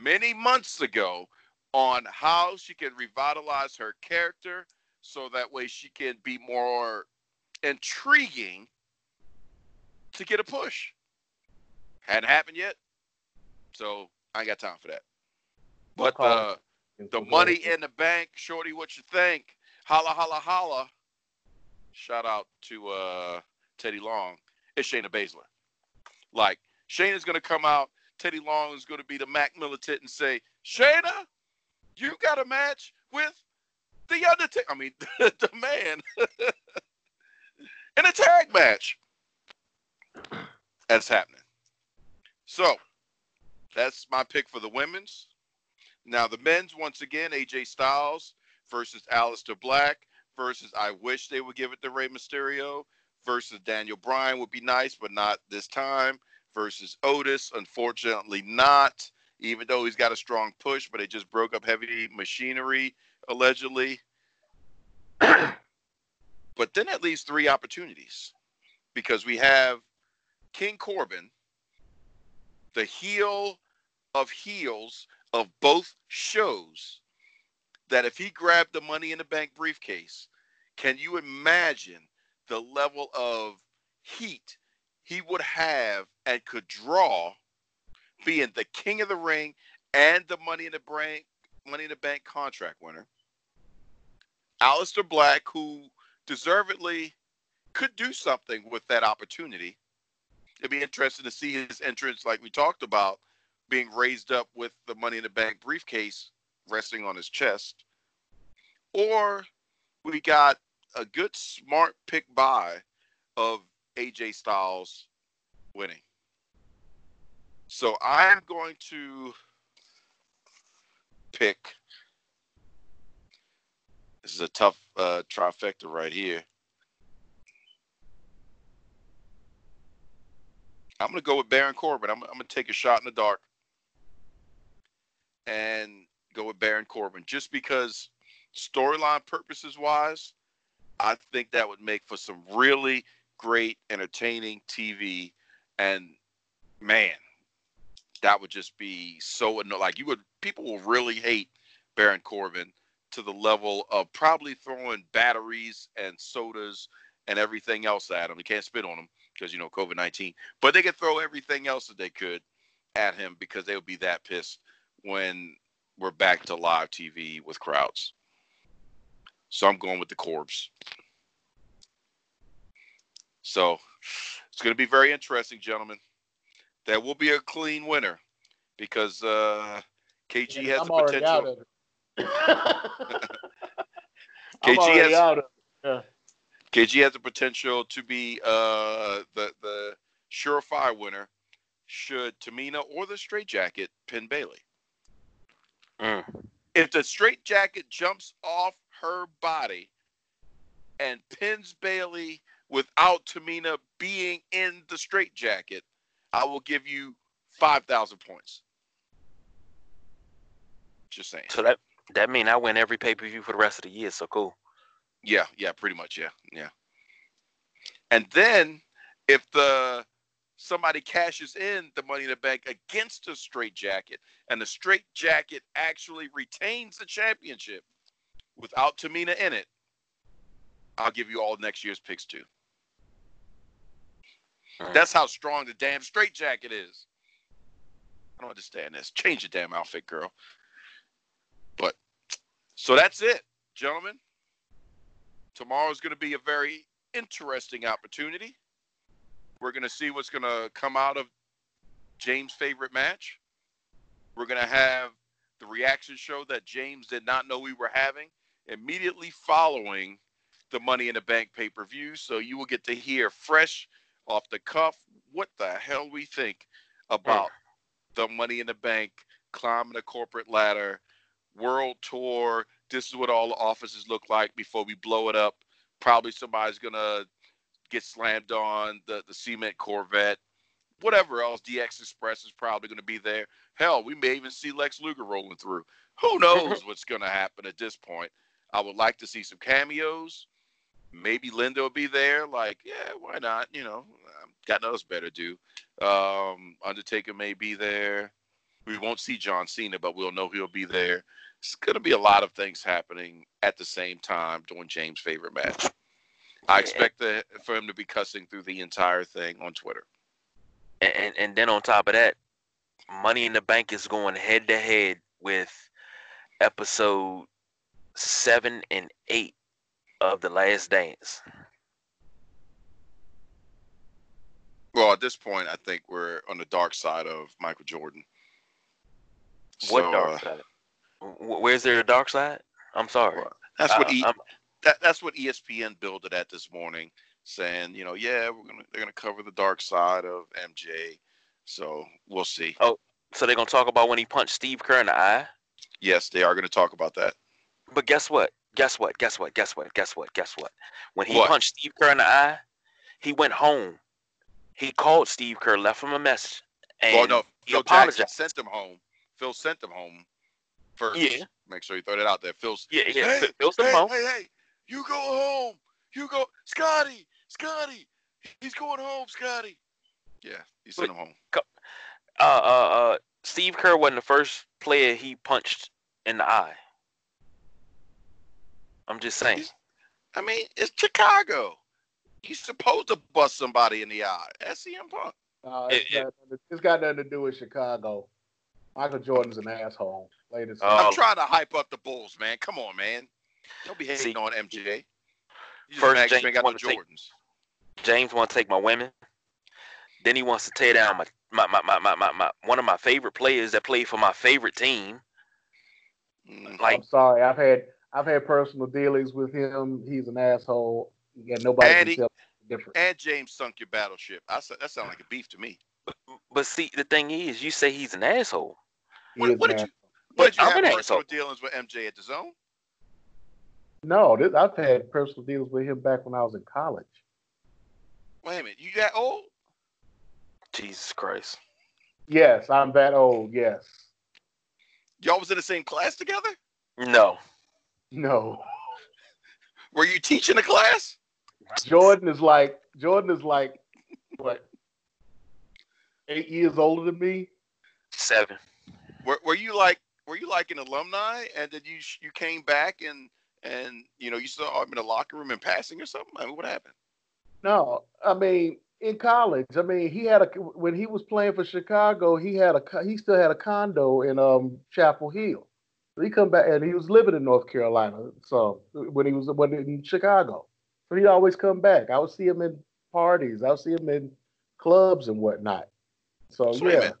many months ago on how she can revitalize her character so that way she can be more intriguing to get a push. Hadn't happened yet. So I ain't got time for that. But uh, the money in the bank, Shorty, what you think? Holla, holla, holla. Shout out to uh, Teddy Long. It's Shayna Baszler. Like, Shayna's going to come out. Teddy Long is going to be the Mac militant and say, Shayna, you got a match with the Undertaker. I mean, the man. in a tag match. That's happening. So, That's my pick for the women's. Now the men's once again, AJ Styles versus Aleister Black versus I wish they would give it to Rey Mysterio versus Daniel Bryan would be nice, but not this time. Versus Otis, unfortunately not. Even though he's got a strong push, but it just broke up heavy machinery allegedly. but then that leaves three opportunities because we have King Corbin, the heel of heels of both shows, that if he grabbed the money in the bank briefcase, can you imagine the level of heat he would have and could draw being the king of the ring and the money in the bank money in the bank contract winner. Aleister Black, who deservedly could do something with that opportunity. It'd be interesting to see his entrance, like we talked about, being raised up with the money in the bank briefcase resting on his chest. Or we got a good smart pick by of AJ Styles winning. So I'm going to pick. This is a tough uh, trifecta right here. I'm going to go with Baron Corbin. I'm, I'm going to take a shot in the dark and go with Baron Corbin just because storyline purposes wise, I think that would make for some really great, entertaining TV. And man, that would just be so annoying. like you would people will really hate Baron Corbin to the level of probably throwing batteries and sodas and everything else at him. They can't spit on him because you know COVID nineteen, but they could throw everything else that they could at him because they would be that pissed when we're back to live TV with crowds. So I'm going with the Corbs. So it's going to be very interesting, gentlemen. That will be a clean winner because uh, KG yeah, has I'm the potential. KG has out of yeah. KG has the potential to be uh, the the surefire winner should Tamina or the straight jacket pin Bayley. Mm. If the straight jacket jumps off her body and pins Bayley without Tamina being in the straight jacket, I will give you five thousand points. Just saying. So that that mean I win every pay per view for the rest of the year. So cool. Yeah, yeah, pretty much. Yeah, yeah. And then if the somebody cashes in the money in the bank against a straight jacket and the straight jacket actually retains the championship without Tamina in it, I'll give you all next year's picks too. Right. That's how strong the damn straight jacket is. I don't understand this. Change the damn outfit, girl. But so that's it, gentlemen. Tomorrow's going to be a very interesting opportunity. We're going to see what's going to come out of James' favorite match. We're going to have the reaction show that James did not know we were having immediately following the Money in the Bank pay per view. So you will get to hear fresh off the cuff what the hell we think about the Money in the Bank, climbing the corporate ladder, world tour. This is what all the offices look like before we blow it up. Probably somebody's gonna get slammed on the the cement Corvette, whatever else. DX Express is probably gonna be there. Hell, we may even see Lex Luger rolling through. Who knows what's gonna happen at this point? I would like to see some cameos. Maybe Linda will be there. Like, yeah, why not? You know, got nothing better to do. Um, Undertaker may be there. We won't see John Cena, but we'll know he'll be there. It's going to be a lot of things happening at the same time during James' favorite match. I expect the, for him to be cussing through the entire thing on Twitter. And and then on top of that, Money in the Bank is going head to head with episode seven and eight of The Last Dance. Well, at this point, I think we're on the dark side of Michael Jordan. What so, dark uh, side? Where's there a dark side? I'm sorry. Well, that's what e- that, that's what ESPN built it at this morning, saying, you know, yeah, we're gonna they're gonna cover the dark side of MJ. So we'll see. Oh, So they're gonna talk about when he punched Steve Kerr in the eye. Yes, they are going to talk about that. But guess what? Guess what? Guess what? Guess what? Guess what? Guess what? When he What? punched Steve Kerr in the eye, he went home. He called Steve Kerr, left him a message, and well, no, he Phil Jackson apologized. sent him home. Phil sent him home first. Yeah. Make sure you throw that out there. Phil's Yeah, yeah. Hey, Phil- Phil sent him hey, home. hey, hey, you go home. You go, Scotty, Scotty. He's going home, Scotty. Yeah, he sent him home. Uh, uh, uh, Steve Kerr wasn't the first player he punched in the eye. I'm just saying. I mean, it's Chicago. You're supposed to bust somebody in the eye. That's CM Punk. Uh, It- it's, got, nothing- it's got nothing to do with Chicago. Michael Jordan's an asshole. Latest. Oh. I'm trying to hype up the Bulls, man. Come on, man. Don't be hating See, on MJ. You just first mad 'cause James you got no wanna take- Jordans. James want to take my women. Then he wants to tear down my my, my, my, my, my, my one of my favorite players that played for my favorite team. Mm. Like I'm sorry. I've had I've had personal dealings with him. He's an asshole. Yeah, nobody And he- different. And James sunk your battleship. I said that sounds like a beef to me. But see, the thing is, you say he's an asshole. He What, is what an did you? asshole. What did you I'm have an personal asshole. dealings with MJ at the zone? No, this, I've had personal dealings with him back when I was in college. Wait a minute, you that old? Jesus Christ. Yes, I'm that old. Yes. Y'all was in the same class together? No. No. Were you teaching a class? Jordan is like Jordan is like what eight years older than me. Seven. Were, were you like were you like an alumni and then you you came back and and you know you saw him in the locker room in passing or something? I mean, what happened? No, I mean in college. I mean he had a when he was playing for Chicago. He had a he still had a condo in um Chapel Hill. So he come back and he was living in North Carolina. So when he was when in Chicago, so he'd always come back. I would see him in parties. I would see him in clubs and whatnot. So, So yeah.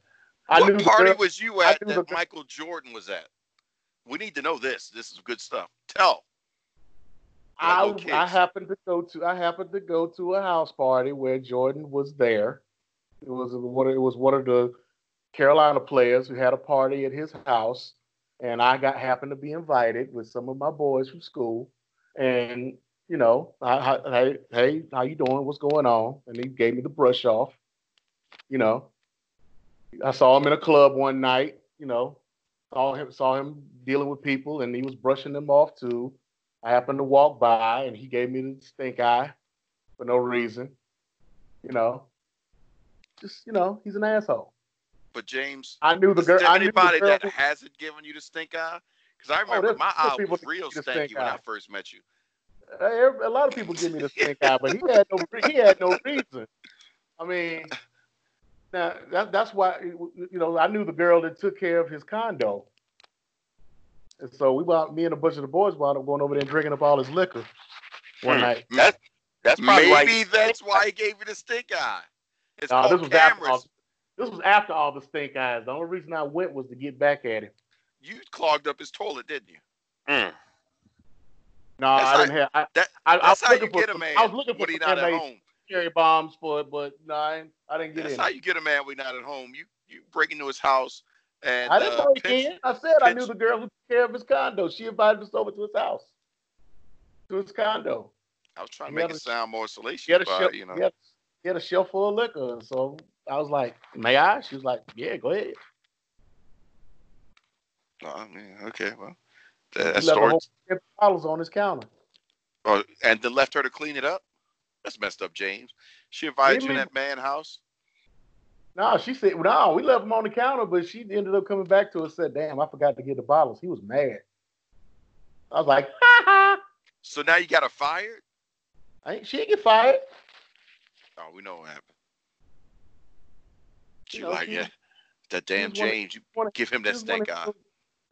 I what party was you at that Michael Jordan was at? We need to know this. This is good stuff. Tell. I, I happened to go to I happened to go to a house party where Jordan was there. It was one of, it was one of the Carolina players who had a party at his house, and I got happened to be invited with some of my boys from school. And you know, I, I, hey hey, how you doing? What's going on? And he gave me the brush off. You know, I saw him in a club one night. You know, saw him saw him dealing with people, and he was brushing them off too. I happened to walk by and he gave me the stink eye for no reason. You know, just you know, he's an asshole. But James, I knew the girl. the anybody girl. that hasn't given you the stink eye? Because I remember there's- my eye was real you stink when I first met you. Uh, a lot of people give me the stink eye, but he had no he had no reason. I mean, now that, that's why you know I knew the girl that took care of his condo, and so we wound, me and a bunch of the boys wound up going over there and drinking up all his liquor one Hmm. night. That's that's probably why. Maybe that's why he gave you the stink eye. It's No, called this was after all, this was after all the stink eyes. The only reason I went was to get back at him. You clogged up his toilet, didn't you? Mm. No, That's I didn't have. I, That I, I that's was how you looking for get a man I was looking for when he's some not at home. cherry bombs for it, but no, I, I didn't get That's in. how you get a man when he's not at home. You you break into his house and I didn't uh, know he pinch- did. I said I knew the girl who took care of his condo. She invited us over to his house, to his condo. I was trying to make it a- sound more salacious, He had a but shelf. you know. he, had, he had a shelf full of liquor, and so I was like, "May I?" She was like, "Yeah, go ahead." Oh, I mean, okay, well, He that, that story. bottles on his counter. Oh, and then left her to clean it up. That's messed up, James. She invited you in that man house. No, she said, no, we left him on the counter, but she ended up coming back to us and said, damn, I forgot to get the bottles. He was mad. I was like, ha ha. So now you got her fired. I ain't, she didn't get fired. Oh, we know what happened. She You know, like, she yeah, that damn of- James. You of- give him that stink eye.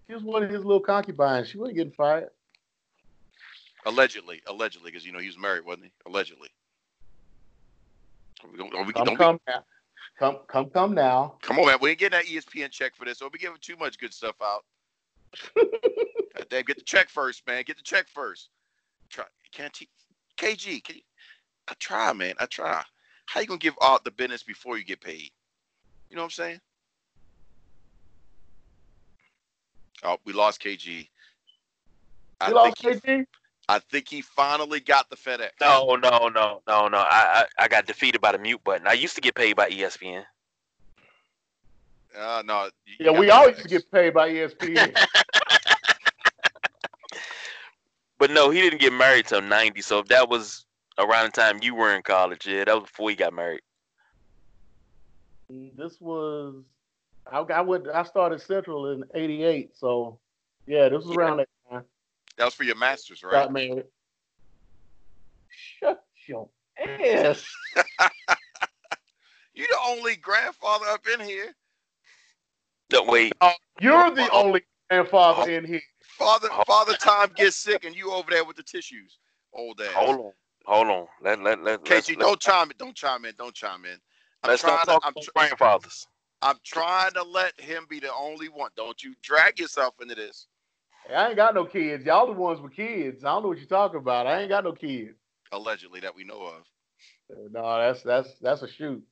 She was one of his little concubines. She wasn't getting fired. Allegedly, allegedly, because you know he was married, wasn't he? Allegedly. We don't, we, Come, don't be- come. Come, come, now. come on, man. We ain't getting that ESPN check for this. Don't be giving too much good stuff out. Damn, get the check first, man. Get the check first. Try. Can't te- KG, can you? I try, man. I try. How you gonna give out the business before you get paid? You know what I'm saying? Oh, we lost KG. I You lost KG? I think he finally got the FedEx. No, no, no, no, no. I, I I got defeated by the mute button. I used to get paid by ESPN. Uh, no. you- you Yeah, we the always FedEx. get paid by ESPN. But no, he didn't get married till ninety. So if that was around the time you were in college, yeah, that was before he got married. this was I, I went I started Central in '88, so yeah, this was Yeah. around that time. That was for your masters, right? Got married. Shut your ass. You the only grandfather up in here. No, wait. You're the only grandfather oh. in here. Father, Oh. Father Time gets sick, and you over there with the tissues. Old ass. Hold on, hold on. Let let let. let's- let's- don't chime in. Don't chime in. Don't chime in. I'm Let's trying not to. talk I'm, about tr- grandfathers. I'm trying to let him be the only one. Don't you drag yourself into this. I ain't got no kids. Y'all the ones with kids. I don't know what you're talking about. I ain't got no kids. Allegedly, that we know of. No, that's that's that's a shoot.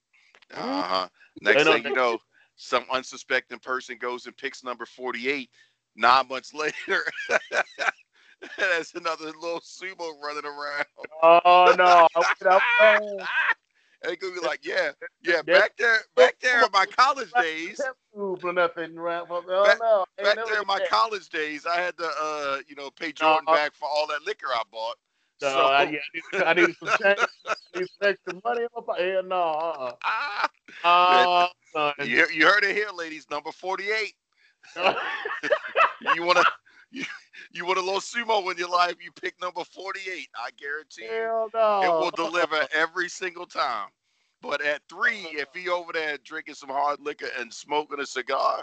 Uh huh. Next thing you know, some unsuspecting person goes and picks number 48. Nine months later, that's another little sumo running around. Oh no. I went up, And they gonna be like, yeah, yeah, back there, back there in my college days, nothing. Oh, no, Back- back there in my that. college days, I had to, uh, you know, pay Jordan Uh-uh. back for all that liquor I bought. No, so, I, yeah, I, need, I need some change. I need some extra money in my pocket. Hell no. Uh-uh. ah, Uh, son. you, you heard it here, ladies. Number 48. You want to, you, you want a little sumo in your life? You pick number 48. I guarantee you. No. it will deliver every single time. But at three, if he over there drinking some hard liquor and smoking a cigar,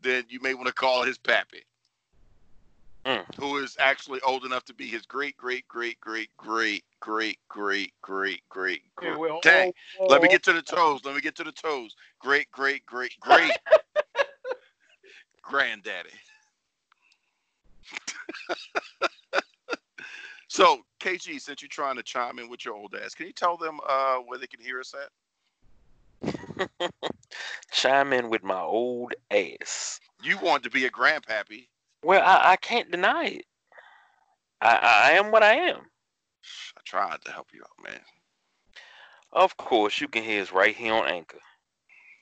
then you may want to call his pappy, Mm. who is actually old enough to be his great, great, great, great, great, great, great, great, great, Hey, great. well, Dang. oh, Let me oh, get to the toes. Let me get to the toes. Great, great, great, great. Granddaddy. So, KG, since you're trying to chime in with your old ass, can you tell them uh, where they can hear us at? Chime in with my old ass. You want to be a grandpappy. Well, I, I can't deny it. I, I I am what I am. I tried to help you out, man. Of course, you can hear us right here on Anchor,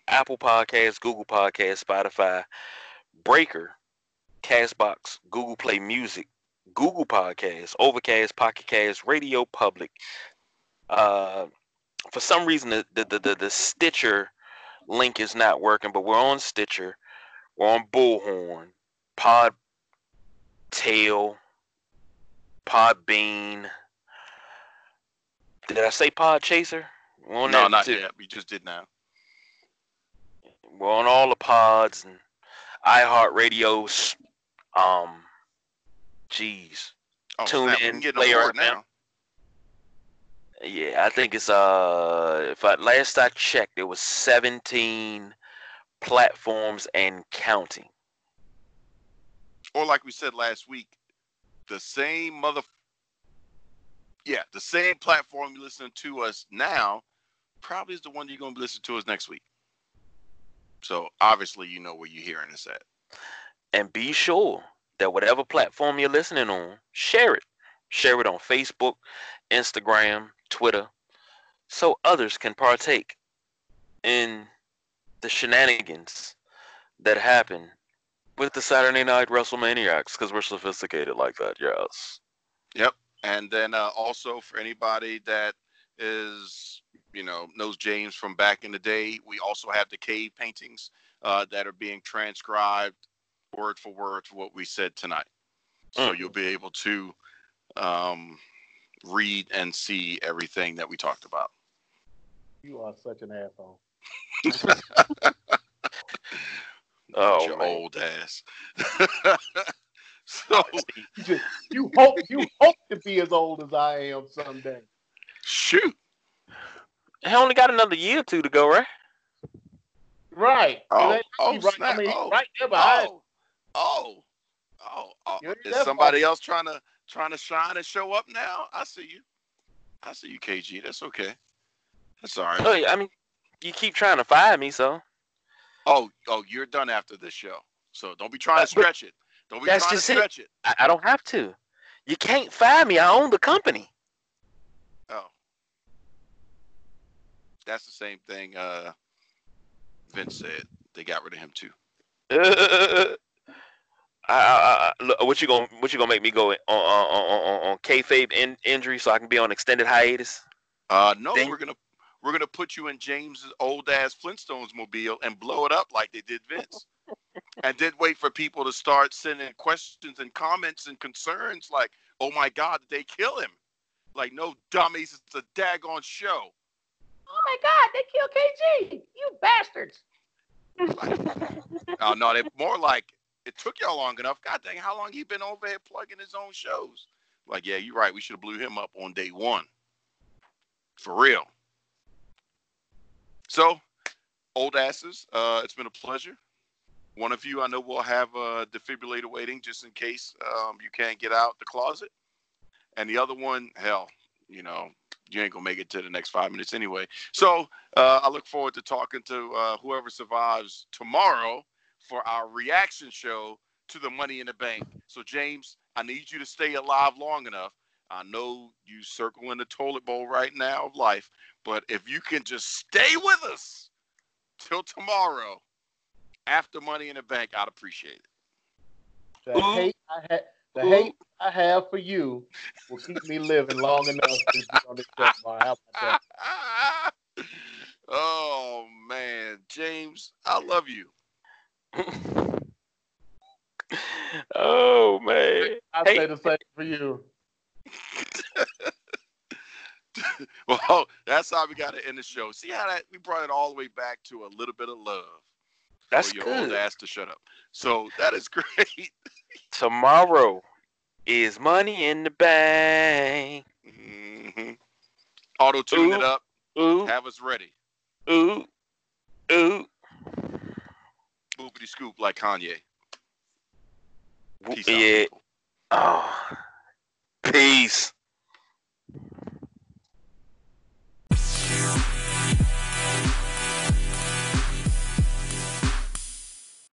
Apple Podcasts, Google Podcasts, Spotify, Breaker, Castbox, Google Play Music, Google Podcasts, Overcast, Pocket Cast, Radio Public. Uh, for some reason, the, the, the, the, Stitcher link is not working, but we're on Stitcher. We're on Bullhorn, Pod Tail, Podbean. Did I say Podchaser? No, not too. yet. We just did now. We're on all the pods and iHeartRadios. Um, jeez, Oh, Tune in, can get play on now. yeah, I think it's uh. If I last I checked, it was 17 platforms and counting. Or like we said last week, the same mother. Yeah, the same platform you're listening to us now probably is the one you're going to be listening to us next week. So obviously, you know where you're hearing us at. And be sure that whatever platform you're listening on, share it. Share it on Facebook, Instagram, Twitter, so others can partake in the shenanigans that happen with the Saturday Night WrestleManiacs because we're sophisticated like that. Yes. Yep. And then uh, also for anybody that is, you know, knows James from back in the day, we also have the cave paintings uh, that are being transcribed word for word to what we said tonight. So Mm. you'll be able to um, read and see everything that we talked about. You are such an asshole. Oh, your man. old ass. so You just you hope you hope to be as old as I am someday. shoot. I only got another year or two to go, right? Right. Oh, oh, right, snap. I mean, Oh, right there behind. Oh, oh, oh, oh. Is that somebody else trying to trying to shine and show up now? I see you. I see you, KG. That's okay. That's all right. Oh, yeah, I mean, you keep trying to fire me, so Oh, oh, you're done after this show. So don't be trying to stretch it. Don't be That's trying to just it. stretch it. I, I don't have to. You can't fire me. I own the company. Oh. That's the same thing uh Vince said. They got rid of him too. Uh, I, I, I, what you gonna what you gonna make me go on on on, on, on kayfabe in, injury so I can be on extended hiatus? Uh no, Then- we're gonna we're gonna put you in James's old ass Flintstones mobile and blow it up like they did Vince. and then wait for people to start sending questions and comments and concerns like, oh my god, did they kill him? Like, no dummies, it's a daggone show. Oh my God, they killed KG! You bastards! Oh no, they're more like it took y'all long enough. God dang, how long he been over here plugging his own shows? Like, yeah, you're right. We should have blew him up on day one. For real. So, old asses, uh, it's been a pleasure. One of you I know will have a defibrillator waiting just in case um, you can't get out the closet. And the other one, hell, you know, you ain't gonna make it to the next five minutes anyway. So uh, I look forward to talking to uh, whoever survives tomorrow for our reaction show to the Money in the Bank. So James, I need you to stay alive long enough. I know you circling the toilet bowl right now of life, but if you can just stay with us till tomorrow after Money in the Bank, I'd appreciate it. The Ooh. hate I had, the Ooh. hate I have for you will keep me living long enough to be on this show. tomorrow. How about that? oh man, James, I love you. Oh man. I Hey. say the same for you. Well, that's how we got to end the show. See how that we brought it all the way back to a little bit of love That's for your old good. ass to shut up. So that is great. Tomorrow is money in the bank. hmm Auto tune it up. Ooh, Have us ready. ooh, ooh scoopity scoop like Kanye. Peace yeah. Out, oh. Peace.